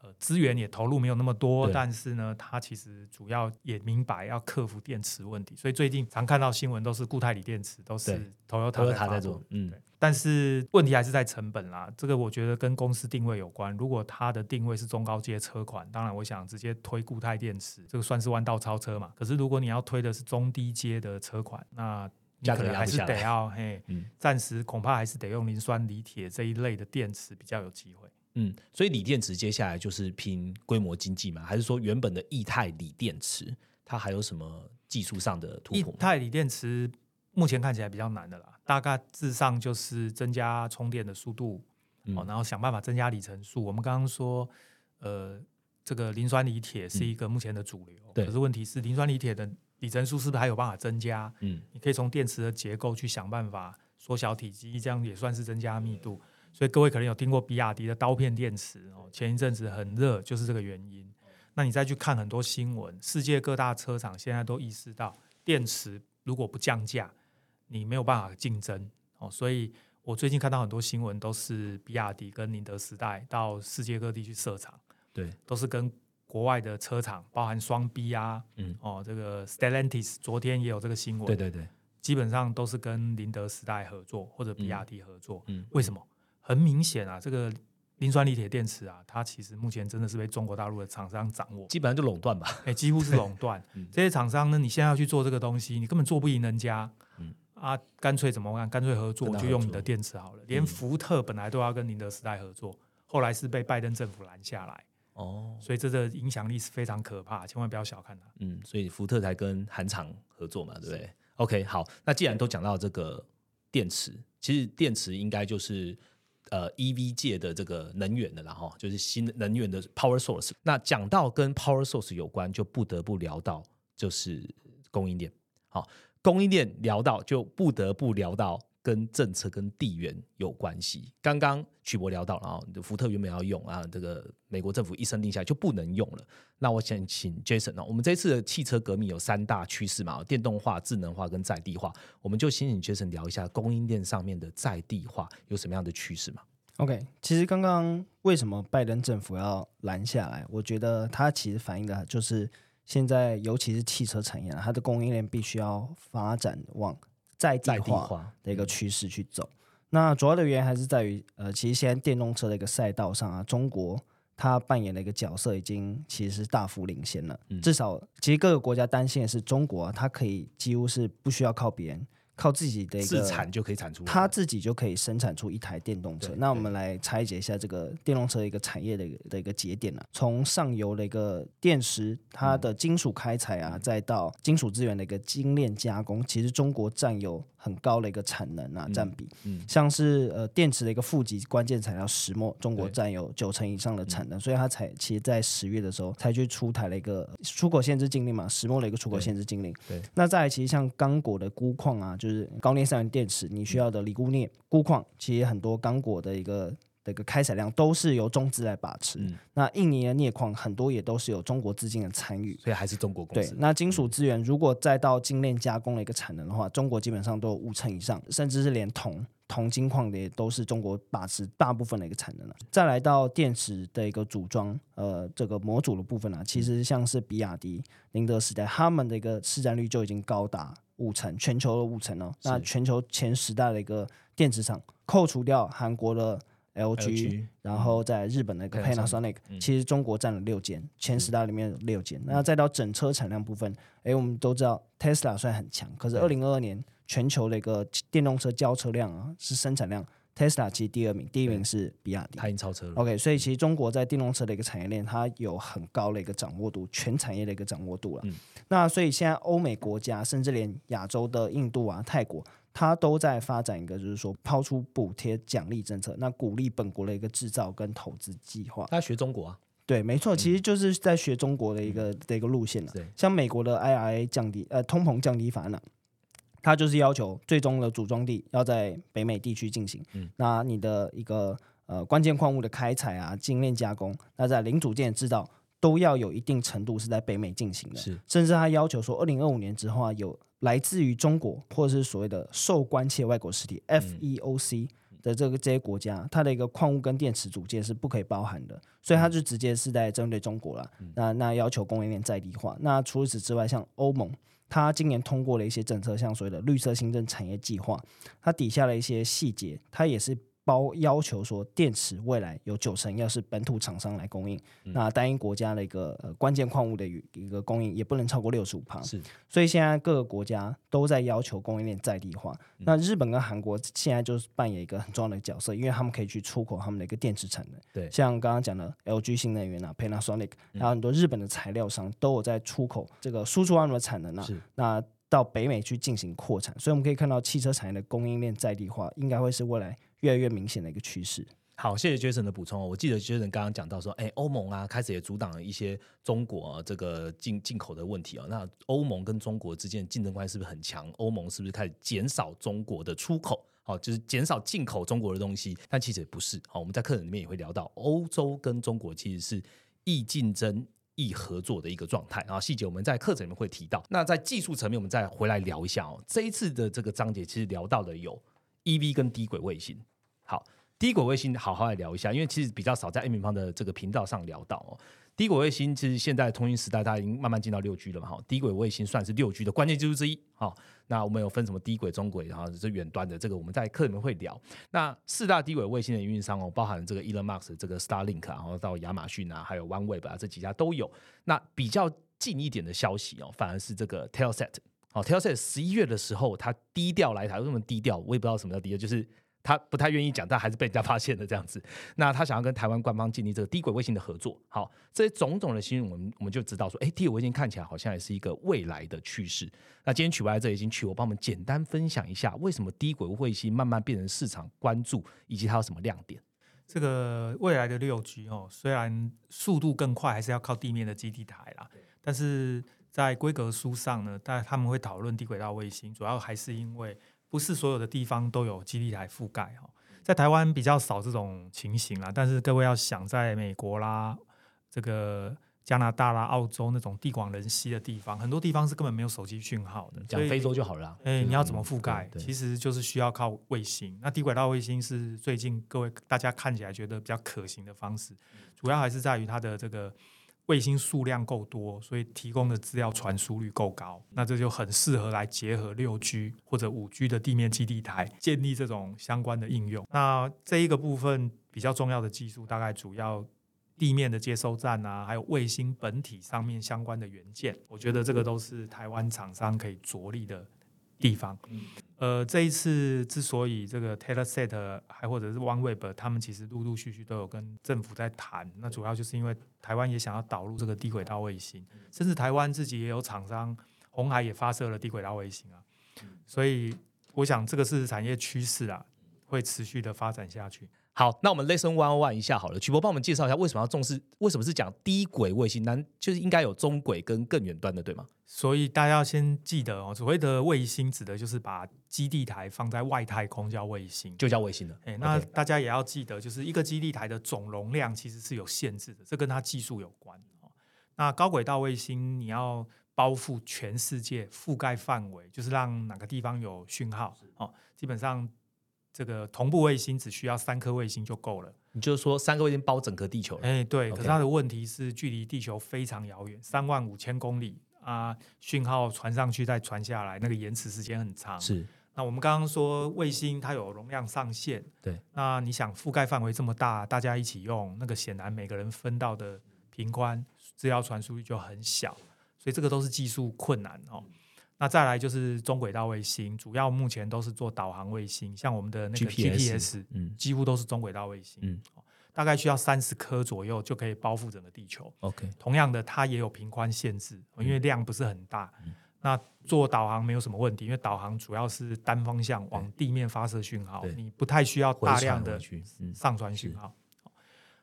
呃资源也投入没有那么多，但是呢，它其实主要也明白要克服电池问题，所以最近常看到新闻都是固态锂电池，都是对 Toyota，Toyota 发布在做，嗯对，但是问题还是在成本啦，这个我觉得跟公司定位有关。如果它的定位是中高阶车款，当然我想直接推固态电池，这个算是弯道超车嘛。可是如果你要推的是中低阶的车款，那可能还是得要嘿，嗯暂时恐怕还是得用磷酸锂铁这一类的电池比较有机会。嗯，所以锂电池接下来就是拼规模经济嘛？还是说原本的液态锂电池它还有什么技术上的突破液？态锂电池目前看起来比较难的啦，大概至上就是增加充电的速度，嗯哦，然后想办法增加里程数。我们刚刚说，呃，这个磷酸锂铁是一个目前的主流，可是问题是磷酸锂铁的里程数是不是还有办法增加？嗯，你可以从电池的结构去想办法缩小体积，这样也算是增加密度。所以各位可能有听过比亚迪的刀片电池哦，前一阵子很热，就是这个原因。那你再去看很多新闻，世界各大车厂现在都意识到，电池如果不降价，你没有办法竞争哦。所以我最近看到很多新闻，都是比亚迪跟宁德时代到世界各地去设厂，对，都是跟国外的车厂，包含双 B 啊，嗯哦，这个 Stellantis 昨天也有这个新闻，对对对，基本上都是跟宁德时代合作或者比亚迪合作。嗯，为什么？很明显啊，这个磷酸锂铁电池啊，它其实目前真的是被中国大陆的厂商掌握，基本上就垄断吧。哎、几乎是垄断。嗯这些厂商呢，你现在要去做这个东西，你根本做不赢人家。嗯啊，干脆怎么办？干脆合作，就用你的电池好了。连嗯福特本来都要跟宁德时代合作，后来是被拜登政府拦下来。哦，所以这个影响力是非常可怕，千万不要小看它。嗯，所以福特才跟韩厂合作嘛，对不对？OK，好，那既然都讲到这个电池，其实电池应该就是呃 EV 界的这个能源的啦，哈，就是新能源的 power source。那讲到跟 power source 有关，就不得不聊到就是供应链。好，供应链聊到就不得不聊到。跟政策跟地缘有关系。刚刚曲博聊到了啊，福特原本要用啊，这个美国政府一声令下就不能用了。那我想请 Jason 啊，我们这次的汽车革命有三大趋势嘛，电动化、智能化跟在地化。我们就先请 Jason 聊一下供应链上面的在地化有什么样的趋势嘛？OK，其实刚刚为什么拜登政府要拦下来？我觉得它其实反映的就是现在尤其是汽车产业，它的供应链必须要发展往。在地化的一个趋势去走，那主要的原因还是在于，呃，其实现在电动车的一个赛道上啊，中国它扮演的一个角色已经其实是大幅领先了。至少，其实各个国家担心的是，中国它可以几乎是不需要靠别人。靠自己的自产就可以产出，它自己就可以生产出一台电动车。那我们来拆解一下这个电动车一个产业的的一个节点呢？从上游的一个电池，它的金属开采啊，再到金属资源的一个精炼加工，其实中国占有很高的一个产能啊占比。嗯，像是呃电池的一个负极关键材料石墨，中国占有九成以上的产能，所以它才其实在十月的时候才去出台了一个出口限制禁令嘛，石墨的一个出口限制禁令。对，那再其实像刚果的钴矿啊，就就是高镍三元电池，你需要的锂钴镍钴矿，其实很多刚果的一个的一个开采量都是由中资来把持。那印尼的镍矿很多也都是有中国资金的参与，所以还是中国公司。对，那金属资源如果再到精炼加工的一个产能的话，中国基本上都有五成以上，甚至是连铜。铜金矿的也都是中国把持大部分的一个产能了。再来到电池的一个组装，呃，这个模组的部分呢，其实像是比亚迪、宁德时代，他们的一个市占率就已经高达五成，全球的五成哦。那全球前十大的一个电池厂，扣除掉韩国的 LG，然后在日本的一个 Panasonic，其实中国占了六间，前十大里面有六间。那再到整车产量部分，哎，我们都知道 Tesla 虽然很强，可是二零二二年。全球的一个电动车交车量啊，是生产量，Tesla 其实第二名，第一名是比亚迪，它已经超车了。OK，所以其实中国在电动车的一个产业链，它有很高的一个掌握度，全产业的一个掌握度了。那所以现在欧美国家，甚至连亚洲的印度啊、泰国，它都在发展一个，就是说抛出补贴奖励政策，那鼓励本国的一个制造跟投资计划。它学中国啊？对，没错，其实就是在学中国的一个的一个路线了。像美国的 IRA 降低呃通膨降低法案呢。它就是要求最终的组装地要在北美地区进行。嗯，那你的一个呃关键矿物的开采啊、精炼加工，那在零组件制造都要有一定程度是在北美进行的。是，甚至他要求说，二零二五年之后啊，有来自于中国或者是所谓的受关切外国实体 （FEOC） 的这个这些国家，它的一个矿物跟电池组件是不可以包含的。所以它就直接是在针对中国了。那那要求供应链在地化。那除此之外，像欧盟。它今年通过了一些政策，像所谓的绿色新政产业计划，它底下的一些细节，它也是。包要求说，电池未来有九成要是本土厂商来供应，那单一国家的一个呃关键矿物的一个供应也不能超过六十五帕。是，所以现在各个国家都在要求供应链在地化。那日本跟韩国现在就是扮演一个很重要的角色，因为他们可以去出口他们的一个电池产能。对，像刚刚讲的 LG 新能源啊，Panasonic，还有很多日本的材料商都有在出口这个输出他们的产能啊。是，那到北美去进行扩产，所以我们可以看到汽车产业的供应链在地化应该会是未来。越来越明显的一个趋势。好，谢谢 Jason 的补充。我记得 Jason 刚刚讲到说，哎，欧盟啊，开始也阻挡了一些中国这个进进口的问题啊。那欧盟跟中国之间的竞争关系是不是很强？欧盟是不是开始减少中国的出口？好，就是减少进口中国的东西。但其实也不是。好，我们在课程里面也会聊到，欧洲跟中国其实是易竞争、易合作的一个状态啊。细节我们在课程里面会提到。那在技术层面，我们再回来聊一下哦。这一次的这个章节其实聊到的有。E V 跟低轨卫星，好，低轨卫星好好来聊一下，因为其实比较少在 A 平方的这个频道上聊到哦。低轨卫星其实现在通讯时代，它已经慢慢进到六 G 了嘛，哈，低轨卫星算是六 G 的关键技术之一。好，那我们有分什么低轨、中轨，然后是远端的，这个我们在课里面会聊。那四大低轨卫星的运营商哦，包含这个 Elon Musk 这个 Starlink，然后到亚马逊啊，还有 OneWeb 啊，这几家都有。那比较近一点的消息哦，反而是这个 Telset。好，Telset 十一月的时候，他低调来台，为什么低调？我也不知道什么叫低调，就是。他不太愿意讲，但还是被人家发现了这样子。那他想要跟台湾官方建立这个低轨卫星的合作。好，这些种种的新闻，我们我们就知道说，哎，低轨卫星看起来好像也是一个未来的趋势。那今天曲来这已经去，我帮我们简单分享一下，为什么低轨卫星慢慢变成市场关注，以及它有什么亮点。这个未来的六 G 哦，虽然速度更快，还是要靠地面的基地台啦。但是在规格书上呢，但他们会讨论低轨道卫星，主要还是因为不是所有的地方都有基地台覆盖哈。在台湾比较少这种情形啦，但是各位要想，在美国啦，这个。加拿大啦、澳洲那种地广人稀的地方，很多地方是根本没有手机讯号的。讲非洲就好了。哎，你要怎么覆盖？其实就是需要靠卫星。那低轨道卫星是最近各位大家看起来觉得比较可行的方式，主要还是在于它的这个卫星数量够多，所以提供的资料传输率够高。那这就很适合来结合六 G 或者五 G 的地面基地台，建立这种相关的应用。那这一个部分比较重要的技术，大概主要。地面的接收站啊，还有卫星本体上面相关的元件，我觉得这个都是台湾厂商可以着力的地方。呃，这一次之所以这个 Telset 还或者是 OneWeb，他们其实陆陆续续都有跟政府在谈，那主要就是因为台湾也想要导入这个低轨道卫星，甚至台湾自己也有厂商，红海也发射了低轨道卫星啊，所以我想这个是产业趋势啊，会持续的发展下去。好，那我们 lesson one one 一下好了，曲博帮我们介绍一下为什么要重视，为什么是讲低轨卫星？难就是应该有中轨跟更远端的，对吗？所以大家要先记得哦，所谓的卫星指的就是把基地台放在外太空叫卫星，就叫卫星了。哎，那大家也要记得，就是一个基地台的总容量其实是有限制的，这跟它技术有关。那高轨道卫星你要包覆全世界，覆盖范围就是让哪个地方有讯号哦，基本上。这个同步卫星只需要三颗卫星就够了。你就是说三个卫星包整个地球？哎，对。可是它的问题是距离地球非常遥远，三万五千公里啊，讯号传上去再传下来，那个延迟时间很长。是。那我们刚刚说卫星它有容量上限，对。那你想覆盖范围这么大，大家一起用，那个显然每个人分到的频宽资料传输率就很小，所以这个都是技术困难哦。那再来就是中轨道卫星，主要目前都是做导航卫星，像我们的那个 GPS，嗯，几乎都是中轨道卫星，嗯，大概需要三十颗左右就可以包覆整个地球。OK，同样的，它也有频宽限制，因为量不是很大。那做导航没有什么问题，因为导航主要是单方向往地面发射讯号，你不太需要大量的上传讯号。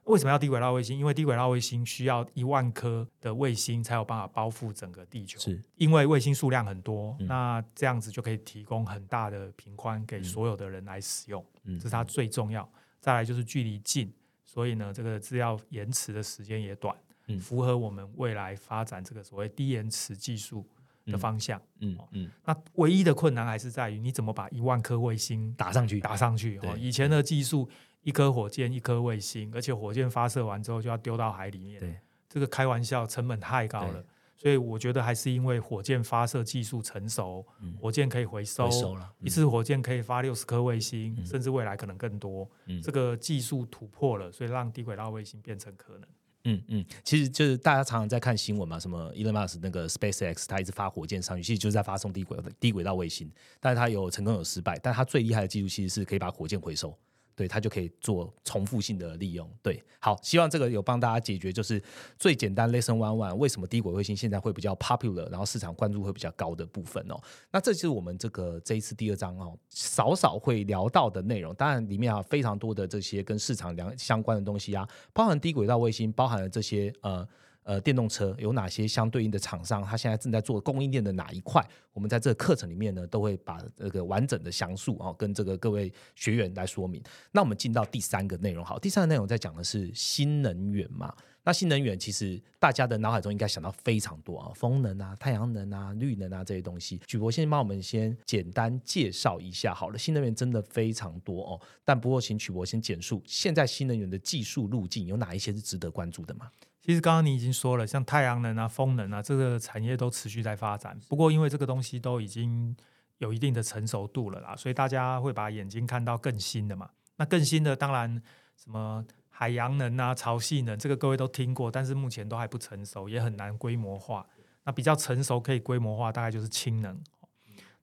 为什么要低轨道卫星？因为低轨道卫星需要一万颗的卫星才有办法包覆整个地球。是，因为卫星数量很多，那这样子就可以提供很大的频宽给所有的人来使用。嗯，这是它最重要。再来就是距离近，所以呢，这个资料延迟的时间也短，符合我们未来发展这个所谓低延迟技术的方向。嗯嗯。那唯一的困难还是在于你怎么把一万颗卫星打上去？打上去。哦，以前的技术。一颗火箭，一颗卫星，而且火箭发射完之后就要丢到海里面。对，这个开玩笑，成本太高了。所以我觉得还是因为火箭发射技术成熟，火箭可以回收，回收了一次火箭可以发六十颗卫星，甚至未来可能更多。这个技术突破了，所以让低轨道卫星变成可能。嗯嗯，其实就是大家常常在看新闻嘛，什么 Elon Musk 那个 SpaceX，他一直发火箭上去，其实就是在发送低轨低轨道卫星，但是他有成功有失败，但他最厉害的技术其实是可以把火箭回收。对，它就可以做重复性的利用。对，好，希望这个有帮大家解决，就是最简单 lesson one one，为什么低轨卫星现在会比较 popular，然后市场关注会比较高的部分哦。那这就是我们这个这一次第二章哦，少少会聊到的内容。当然里面啊非常多的这些跟市场相相关的东西啊，包含低轨道卫星，包含了这些呃。呃，电动车有哪些相对应的厂商？它现在正在做供应链的哪一块？我们在这个课程里面呢，都会把这个完整的详述啊，跟这个各位学员来说明。那我们进到第三个内容，好，第三个内容在讲的是新能源嘛。那新能源其实大家的脑海中应该想到非常多啊，风能啊、太阳能啊、绿能啊这些东西。曲博先帮我们先简单介绍一下好了，新能源真的非常多哦。但不过请曲博先简述现在新能源的技术路径有哪一些是值得关注的吗？其实刚刚你已经说了，像太阳能啊、风能啊，这个产业都持续在发展。不过因为这个东西都已经有一定的成熟度了啦，所以大家会把眼睛看到更新的嘛。那更新的当然什么海洋能啊、潮汐能，这个各位都听过，但是目前都还不成熟，也很难规模化。那比较成熟可以规模化，大概就是氢能。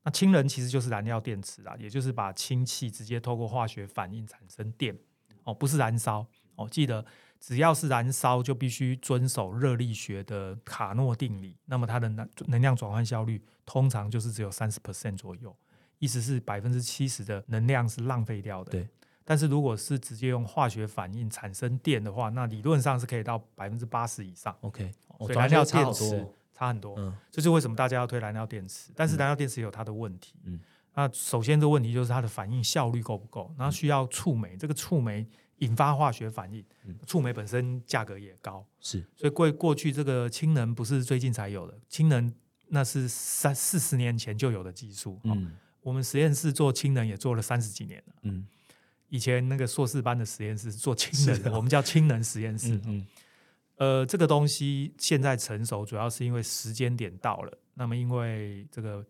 那氢能其实就是燃料电池啊，也就是把氢气直接透过化学反应产生电哦，不是燃烧哦。记得只要是燃烧，就必须遵守热力学的卡诺定理，那么它的能能量转换效率通常就是只有三十 percent 左右，意思是百分之七十的能量是浪费掉的。对。但是如果是直接用化学反应产生电的话，那理论上是可以到百分之八十以上。OK，所以燃料电差池差很多。嗯这就是为什么大家要推燃料电池，但是燃料电池也有它的问题。嗯那首先这个问题就是它的反应效率够不够，然后需要触媒，这个触媒引发化学反应嗯，触媒本身价格也高，是所以过过去这个氢能不是最近才有的，氢能那是三四十年前就有的技术。哦嗯我们实验室做氢能也做了三十几年了。嗯以前那个硕士班的实验室做氢能我们叫氢能实验室。嗯嗯呃，这个东西现在成熟，主要是因为时间点到了。那么，因为这个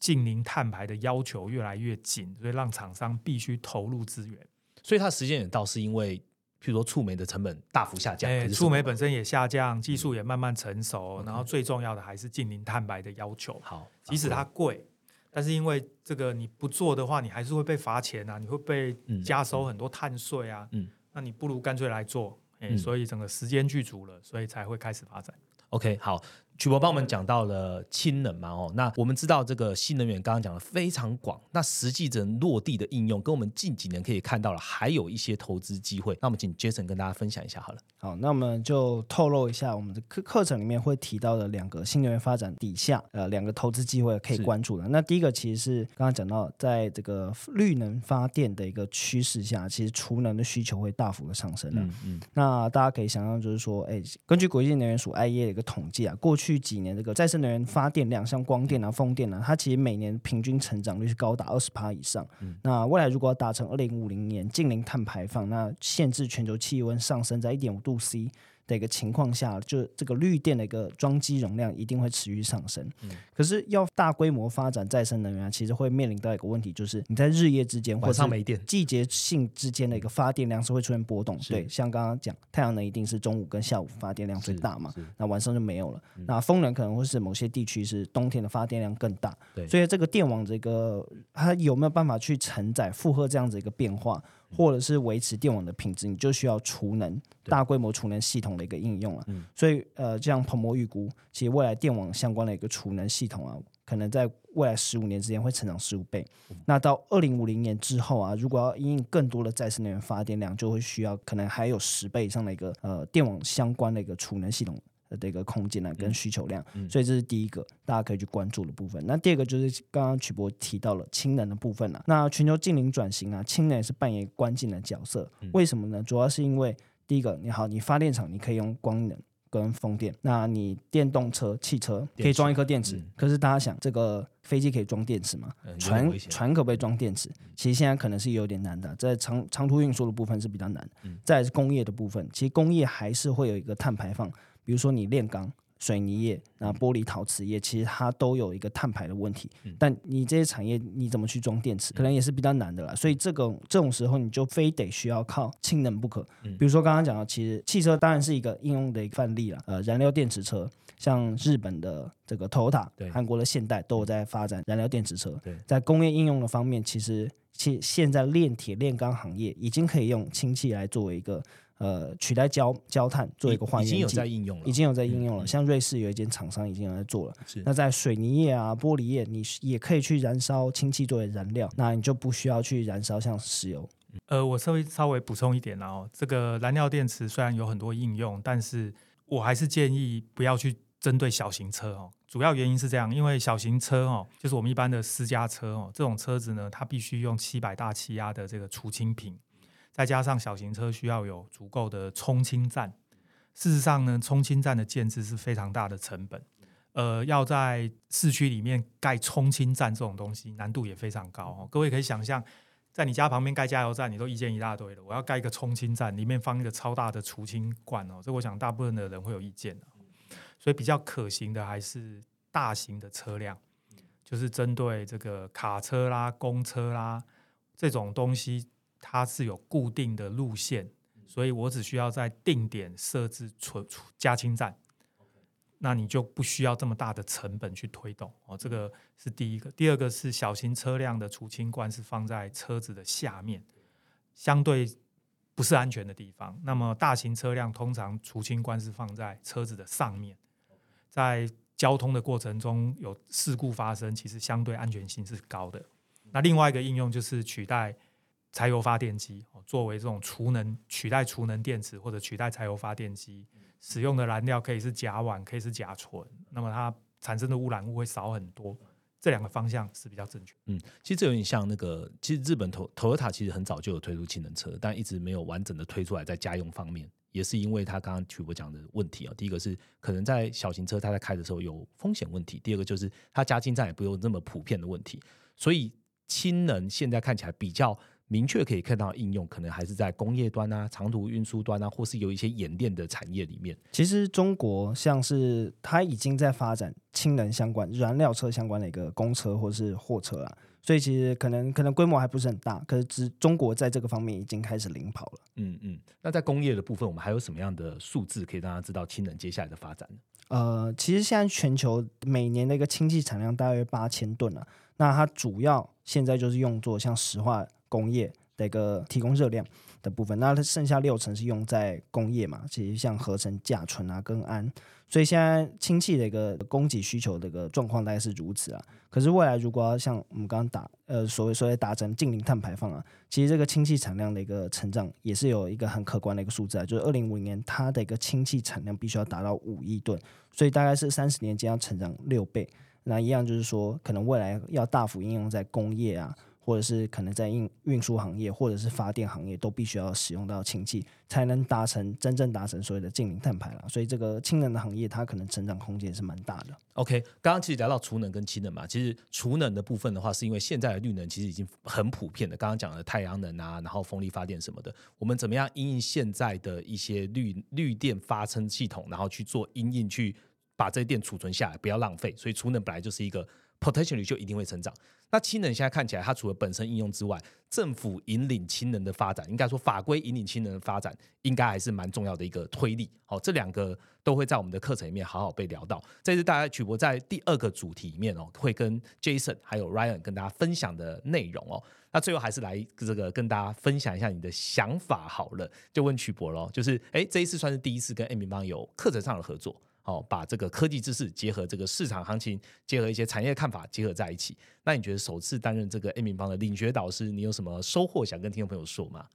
近零碳排的要求越来越紧，所以让厂商必须投入资源。所以它时间也到是因为，譬如说触媒的成本大幅下降，哎，触媒本身也下降，技术也慢慢成熟然后最重要的还是近零碳白的要求。好，即使它贵，但是因为这个你不做的话，你还是会被罚钱啊，你会被嗯加收很多碳税啊。嗯那你不如干脆来做，哎、嗯所以整个时间具足了，所以才会开始发展。OK，好，曲博帮我们讲到了氢能嘛，哦，那我们知道这个新能源刚刚讲的非常广，那实际的落地的应用，跟我们近几年可以看到了，还有一些投资机会。那我们请 Jason 跟大家分享一下好了。好，那我们就透露一下我们的课课程里面会提到的两个新能源发展底下，呃，两个投资机会可以关注的。那第一个其实是刚刚讲到，在这个绿能发电的一个趋势下，其实储能的需求会大幅的上升的。嗯嗯，那大家可以想象，就是说，哎，根据国际能源署 IEA 的一个统计啊，过去几年这个再生能源发电量，像光电啊、风电啊，它其实每年平均成长率是高达二十趴以上。那未来如果要达成二零五零年净零碳排放，那限制全球气温上升在一点五度 C。的一个情况下，就这个绿电的一个装机容量一定会持续上升。可是要大规模发展再生能源啊，其实会面临到一个问题，就是你在日夜之间或者是没电，季节性之间的一个发电量是会出现波动。对，像刚刚讲，太阳能一定是中午跟下午发电量最大嘛那晚上就没有了。那风能可能会是某些地区是冬天的发电量更大。对所以这个电网这个它有没有办法去承载负荷这样子一个变化，或者是维持电网的品质，你就需要储能大规模储能系统的一个应用了。嗯所以呃，这样彭博预估，其实未来电网相关的一个储能系统啊，可能在未来十五年之间会成长十五倍。那到二零五零年之后啊，如果要因应更多的再生能源发电量，就会需要可能还有十倍以上的一个呃电网相关的一个储能系统。的一个空间呢，跟需求量，所以这是第一个大家可以去关注的部分。那第二个就是刚刚曲博提到了氢能的部分啦。那全球近零转型啊，氢能也是扮演关键的角色。为什么呢？主要是因为第一个，你好，你发电厂你可以用光能。跟风电，那你电动车、汽车可以装一颗电池，嗯可是大家想，这个飞机可以装电池吗？呃船船可不可以装电池？其实现在可能是有点难的，在长长途运输的部分是比较难。嗯再来是工业的部分，其实工业还是会有一个碳排放，比如说你炼钢、水泥业、那玻璃陶瓷业，其实它都有一个碳排的问题。嗯但你这些产业你怎么去装电池，可能也是比较难的啦。所以这个这种时候，你就非得需要靠氢能不可。嗯比如说刚刚讲到，其实汽车当然是一个应用的一个范例了。呃，燃料电池车，像日本的这个 Toyota 对、韩国的现代都有在发展燃料电池车。对在工业应用的方面，其实其现在炼铁炼钢行业已经可以用氢气来作为一个呃取代焦焦炭做一个还原剂已经有在应用了，已经有在应用了，像瑞士有一间厂商已经有在做了。是那在水泥业啊、玻璃业，你也可以去燃烧氢气作为燃料，那你就不需要去燃烧像石油。呃，我稍微稍微补充一点啦哦，这个燃料电池虽然有很多应用，但是我还是建议不要去针对小型车哦。主要原因是这样，因为小型车哦，就是我们一般的私家车哦，这种车子呢，它必须用七百大气压的这个除氢瓶，再加上小型车需要有足够的充氢站。事实上呢，充氢站的建制是非常大的成本。呃，要在市区里面盖充氢站这种东西，难度也非常高哦。各位可以想象，在你家旁边盖加油站，你都意见一大堆了。我要盖一个充氢站，里面放一个超大的除氢罐哦，这我想大部分的人会有意见的。所以比较可行的还是大型的车辆，就是针对这个卡车啦、公车啦这种东西，它是有固定的路线，所以我只需要在定点设置存储加氢站。那你就不需要这么大的成本去推动哦。这个是第一个。第二个是小型车辆的除氢罐是放在车子的下面，相对不是安全的地方。那么大型车辆通常除氢罐是放在车子的上面，在交通的过程中有事故发生，其实相对安全性是高的。那另外一个应用就是取代柴油发电机，作为这种储能取代储能电池或者取代柴油发电机使用的燃料可以是甲烷，可以是甲醇，那么它产生的污染物会少很多。这两个方向是比较正确。嗯，其实这有点像那个，其实日本投 Toyota 其实很早就有推出氢能车，但一直没有完整的推出来在家用方面，也是因为它刚刚曲博讲的问题啊。第一个是可能在小型车它在开的时候有风险问题，第二个就是它加氢站也不用那么普遍的问题，所以氢能现在看起来比较明确可以看到应用，可能还是在工业端啊、长途运输端啊，或是有一些演练的产业里面。其实中国像是它已经在发展氢能相关、燃料车相关的一个公车或是货车啊，所以其实可能可能规模还不是很大，可是只中国在这个方面已经开始领跑了。嗯嗯，那在工业的部分，我们还有什么样的数字可以让大家知道氢能接下来的发展呢？呃，其实现在全球每年的一个氢气产量大约八千吨啊，那它主要现在就是用作像石化工业的一个提供热量的部分，那它剩下六成是用在工业嘛，其实像合成甲醇啊跟氨，所以现在氢气的一个供给需求的一个状况大概是如此啊。可是未来如果要像我们刚刚打呃所谓所谓达成近零碳排放啊，其实这个氢气产量的一个成长也是有一个很可观的一个数字啊，就是二零五零年它的一个氢气产量必须要达到五亿吨，所以大概是三十年间要成长六倍。那一样就是说，可能未来要大幅应用在工业啊，或者是可能在运运输行业或者是发电行业，都必须要使用到氢气，才能达成真正达成所谓的近零碳排了。所以这个氢能的行业，它可能成长空间是蛮大的。OK，刚刚其实聊到储能跟氢能嘛，其实储能的部分的话，是因为现在的绿能其实已经很普遍的，刚刚讲的太阳能啊，然后风力发电什么的，我们怎么样因应现在的一些绿绿电发生系统，然后去做因应去把这些电储存下来，不要浪费。所以储能本来就是一个 potentially 就一定会成长。那氢能现在看起来，它除了本身应用之外，政府引领氢能的发展，应该说法规引领氢能的发展，应该还是蛮重要的一个推力。好，这两个都会在我们的课程里面好好被聊到。这是大家曲博在第二个主题里面哦，会跟 Jason 还有 Ryan 跟大家分享的内容哦。那最后还是来这个跟大家分享一下你的想法好了，就问曲博咯，就是哎，这一次算是第一次跟 A 明邦有课程上的合作。哦，把这个科技知识结合这个市场行情，结合一些产业看法结合在一起。那你觉得首次担任这个 A 明邦的领学导师，你有什么收获想跟听众朋友说吗？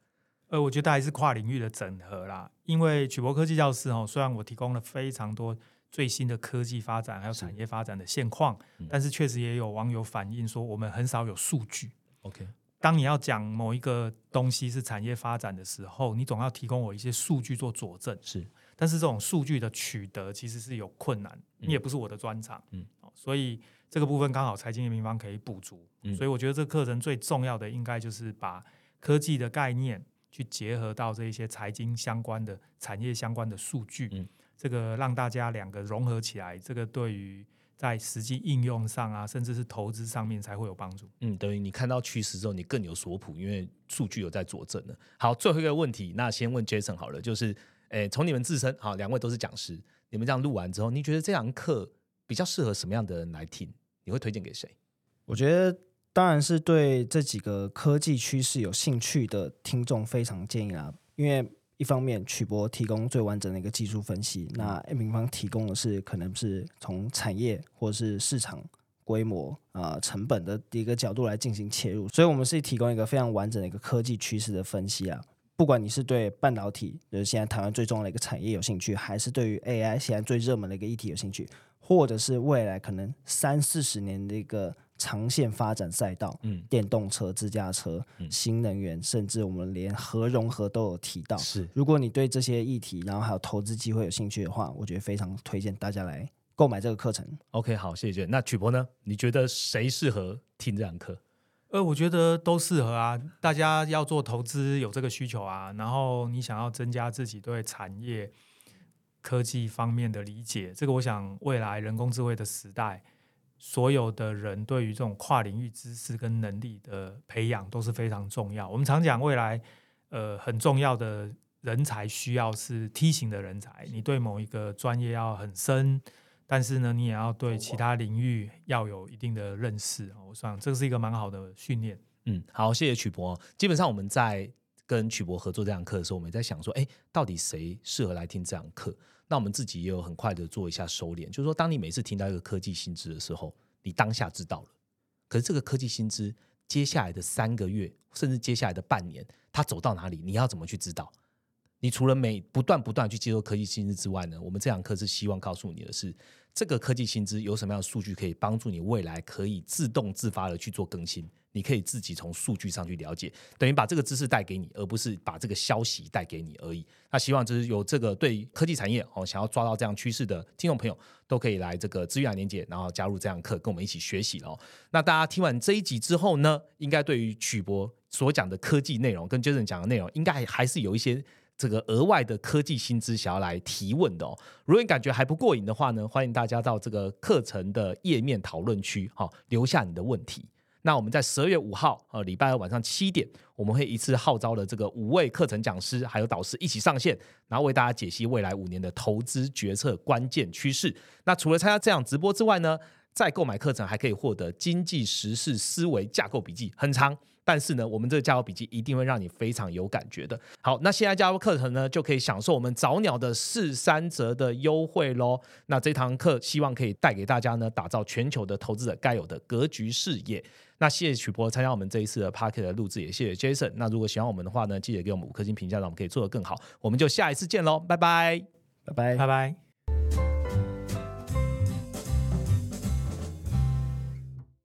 呃，我觉得还是跨领域的整合啦。因为曲博科技教室哦，虽然我提供了非常多最新的科技发展还有产业发展的现况，但是确实也有网友反映说，我们很少有数据。OK，当你要讲某一个东西是产业发展的时候，你总要提供我一些数据做佐证。是但是这种数据的取得其实是有困难，你也不是我的专长，嗯。嗯，所以这个部分刚好财经的平方可以补足，嗯。所以我觉得这个课程最重要的应该就是把科技的概念去结合到这一些财经相关的产业相关的数据，嗯。这个让大家两个融合起来，这个对于在实际应用上啊，甚至是投资上面才会有帮助。嗯，等于你看到趋势之后，你更有所谱，因为数据有在佐证了。好，最后一个问题，那先问 Jason 好了，就是，诶，从你们自身，好，两位都是讲师，你们这样录完之后，你觉得这堂课比较适合什么样的人来听？你会推荐给谁？我觉得当然是对这几个科技趋势有兴趣的听众非常建议啦，因为一方面曲博提供最完整的一个技术分析，那 A 平方提供的是可能是从产业或是市场规模啊、成本的一个角度来进行切入，所以我们是提供一个非常完整的一个科技趋势的分析啊。不管你是对半导体，就是现在台湾最重要的一个产业有兴趣，还是对于 AI 现在最热门的一个议题有兴趣，或者是未来可能三四十年的一个长线发展赛道，嗯，电动车、自驾车、嗯新能源，甚至我们连核融合都有提到。是如果你对这些议题，然后还有投资机会有兴趣的话，我觉得非常推荐大家来购买这个课程。OK，好，谢谢。那曲博呢？你觉得谁适合听这堂课？呃，我觉得都适合啊。大家要做投资有这个需求啊，然后你想要增加自己对产业科技方面的理解，这个我想未来人工智慧的时代，所有的人对于这种跨领域知识跟能力的培养都是非常重要。我们常讲未来呃很重要的人才需要是梯形的人才，你对某一个专业要很深。但是呢，你也要对其他领域要有一定的认识哦。我想这是一个蛮好的训练。嗯，好，谢谢曲博。基本上我们在跟曲博合作这堂课的时候，我们也在想说，哎，到底谁适合来听这堂课？那我们自己也有很快的做一下收敛，就是说，当你每次听到一个科技新知的时候，你当下知道了，可是这个科技新知接下来的三个月，甚至接下来的半年，它走到哪里，你要怎么去知道？你除了每不断不断去接受科技新知之外呢，我们这堂课是希望告诉你的是，这个科技新知有什么样的数据可以帮助你未来可以自动自发的去做更新。你可以自己从数据上去了解，等于把这个知识带给你，而不是把这个消息带给你而已。那希望就是有这个对科技产业哦，想要抓到这样趋势的听众朋友，都可以来这个资源连接，然后加入这样课，跟我们一起学习哦。那大家听完这一集之后呢，应该对于曲博所讲的科技内容跟 Jason 讲的内容，应该还是有一些这个额外的科技薪资想要来提问的哦。如果你感觉还不过瘾的话呢，欢迎大家到这个课程的页面讨论区，好留下你的问题。那我们在十二月五号，呃，礼拜二晚上七点，我们会一次号召了这个五位课程讲师还有导师一起上线，然后为大家解析未来五年的投资决策关键趋势。那除了参加这样直播之外呢，再购买课程还可以获得经济时事思维架构笔记，很长。但是呢，我们这个加油笔记一定会让你非常有感觉的。好，那现在加入课程呢，就可以享受我们早鸟的四三折的优惠喽。那这堂课希望可以带给大家呢，打造全球的投资者该有的格局视野。那谢谢曲博参加我们这一次的 p a r k e t 的录制，也谢谢 Jason。那如果喜欢我们的话呢，记得给我们五颗星评价，让我们可以做得更好。我们就下一次见喽，拜拜，拜拜，拜拜。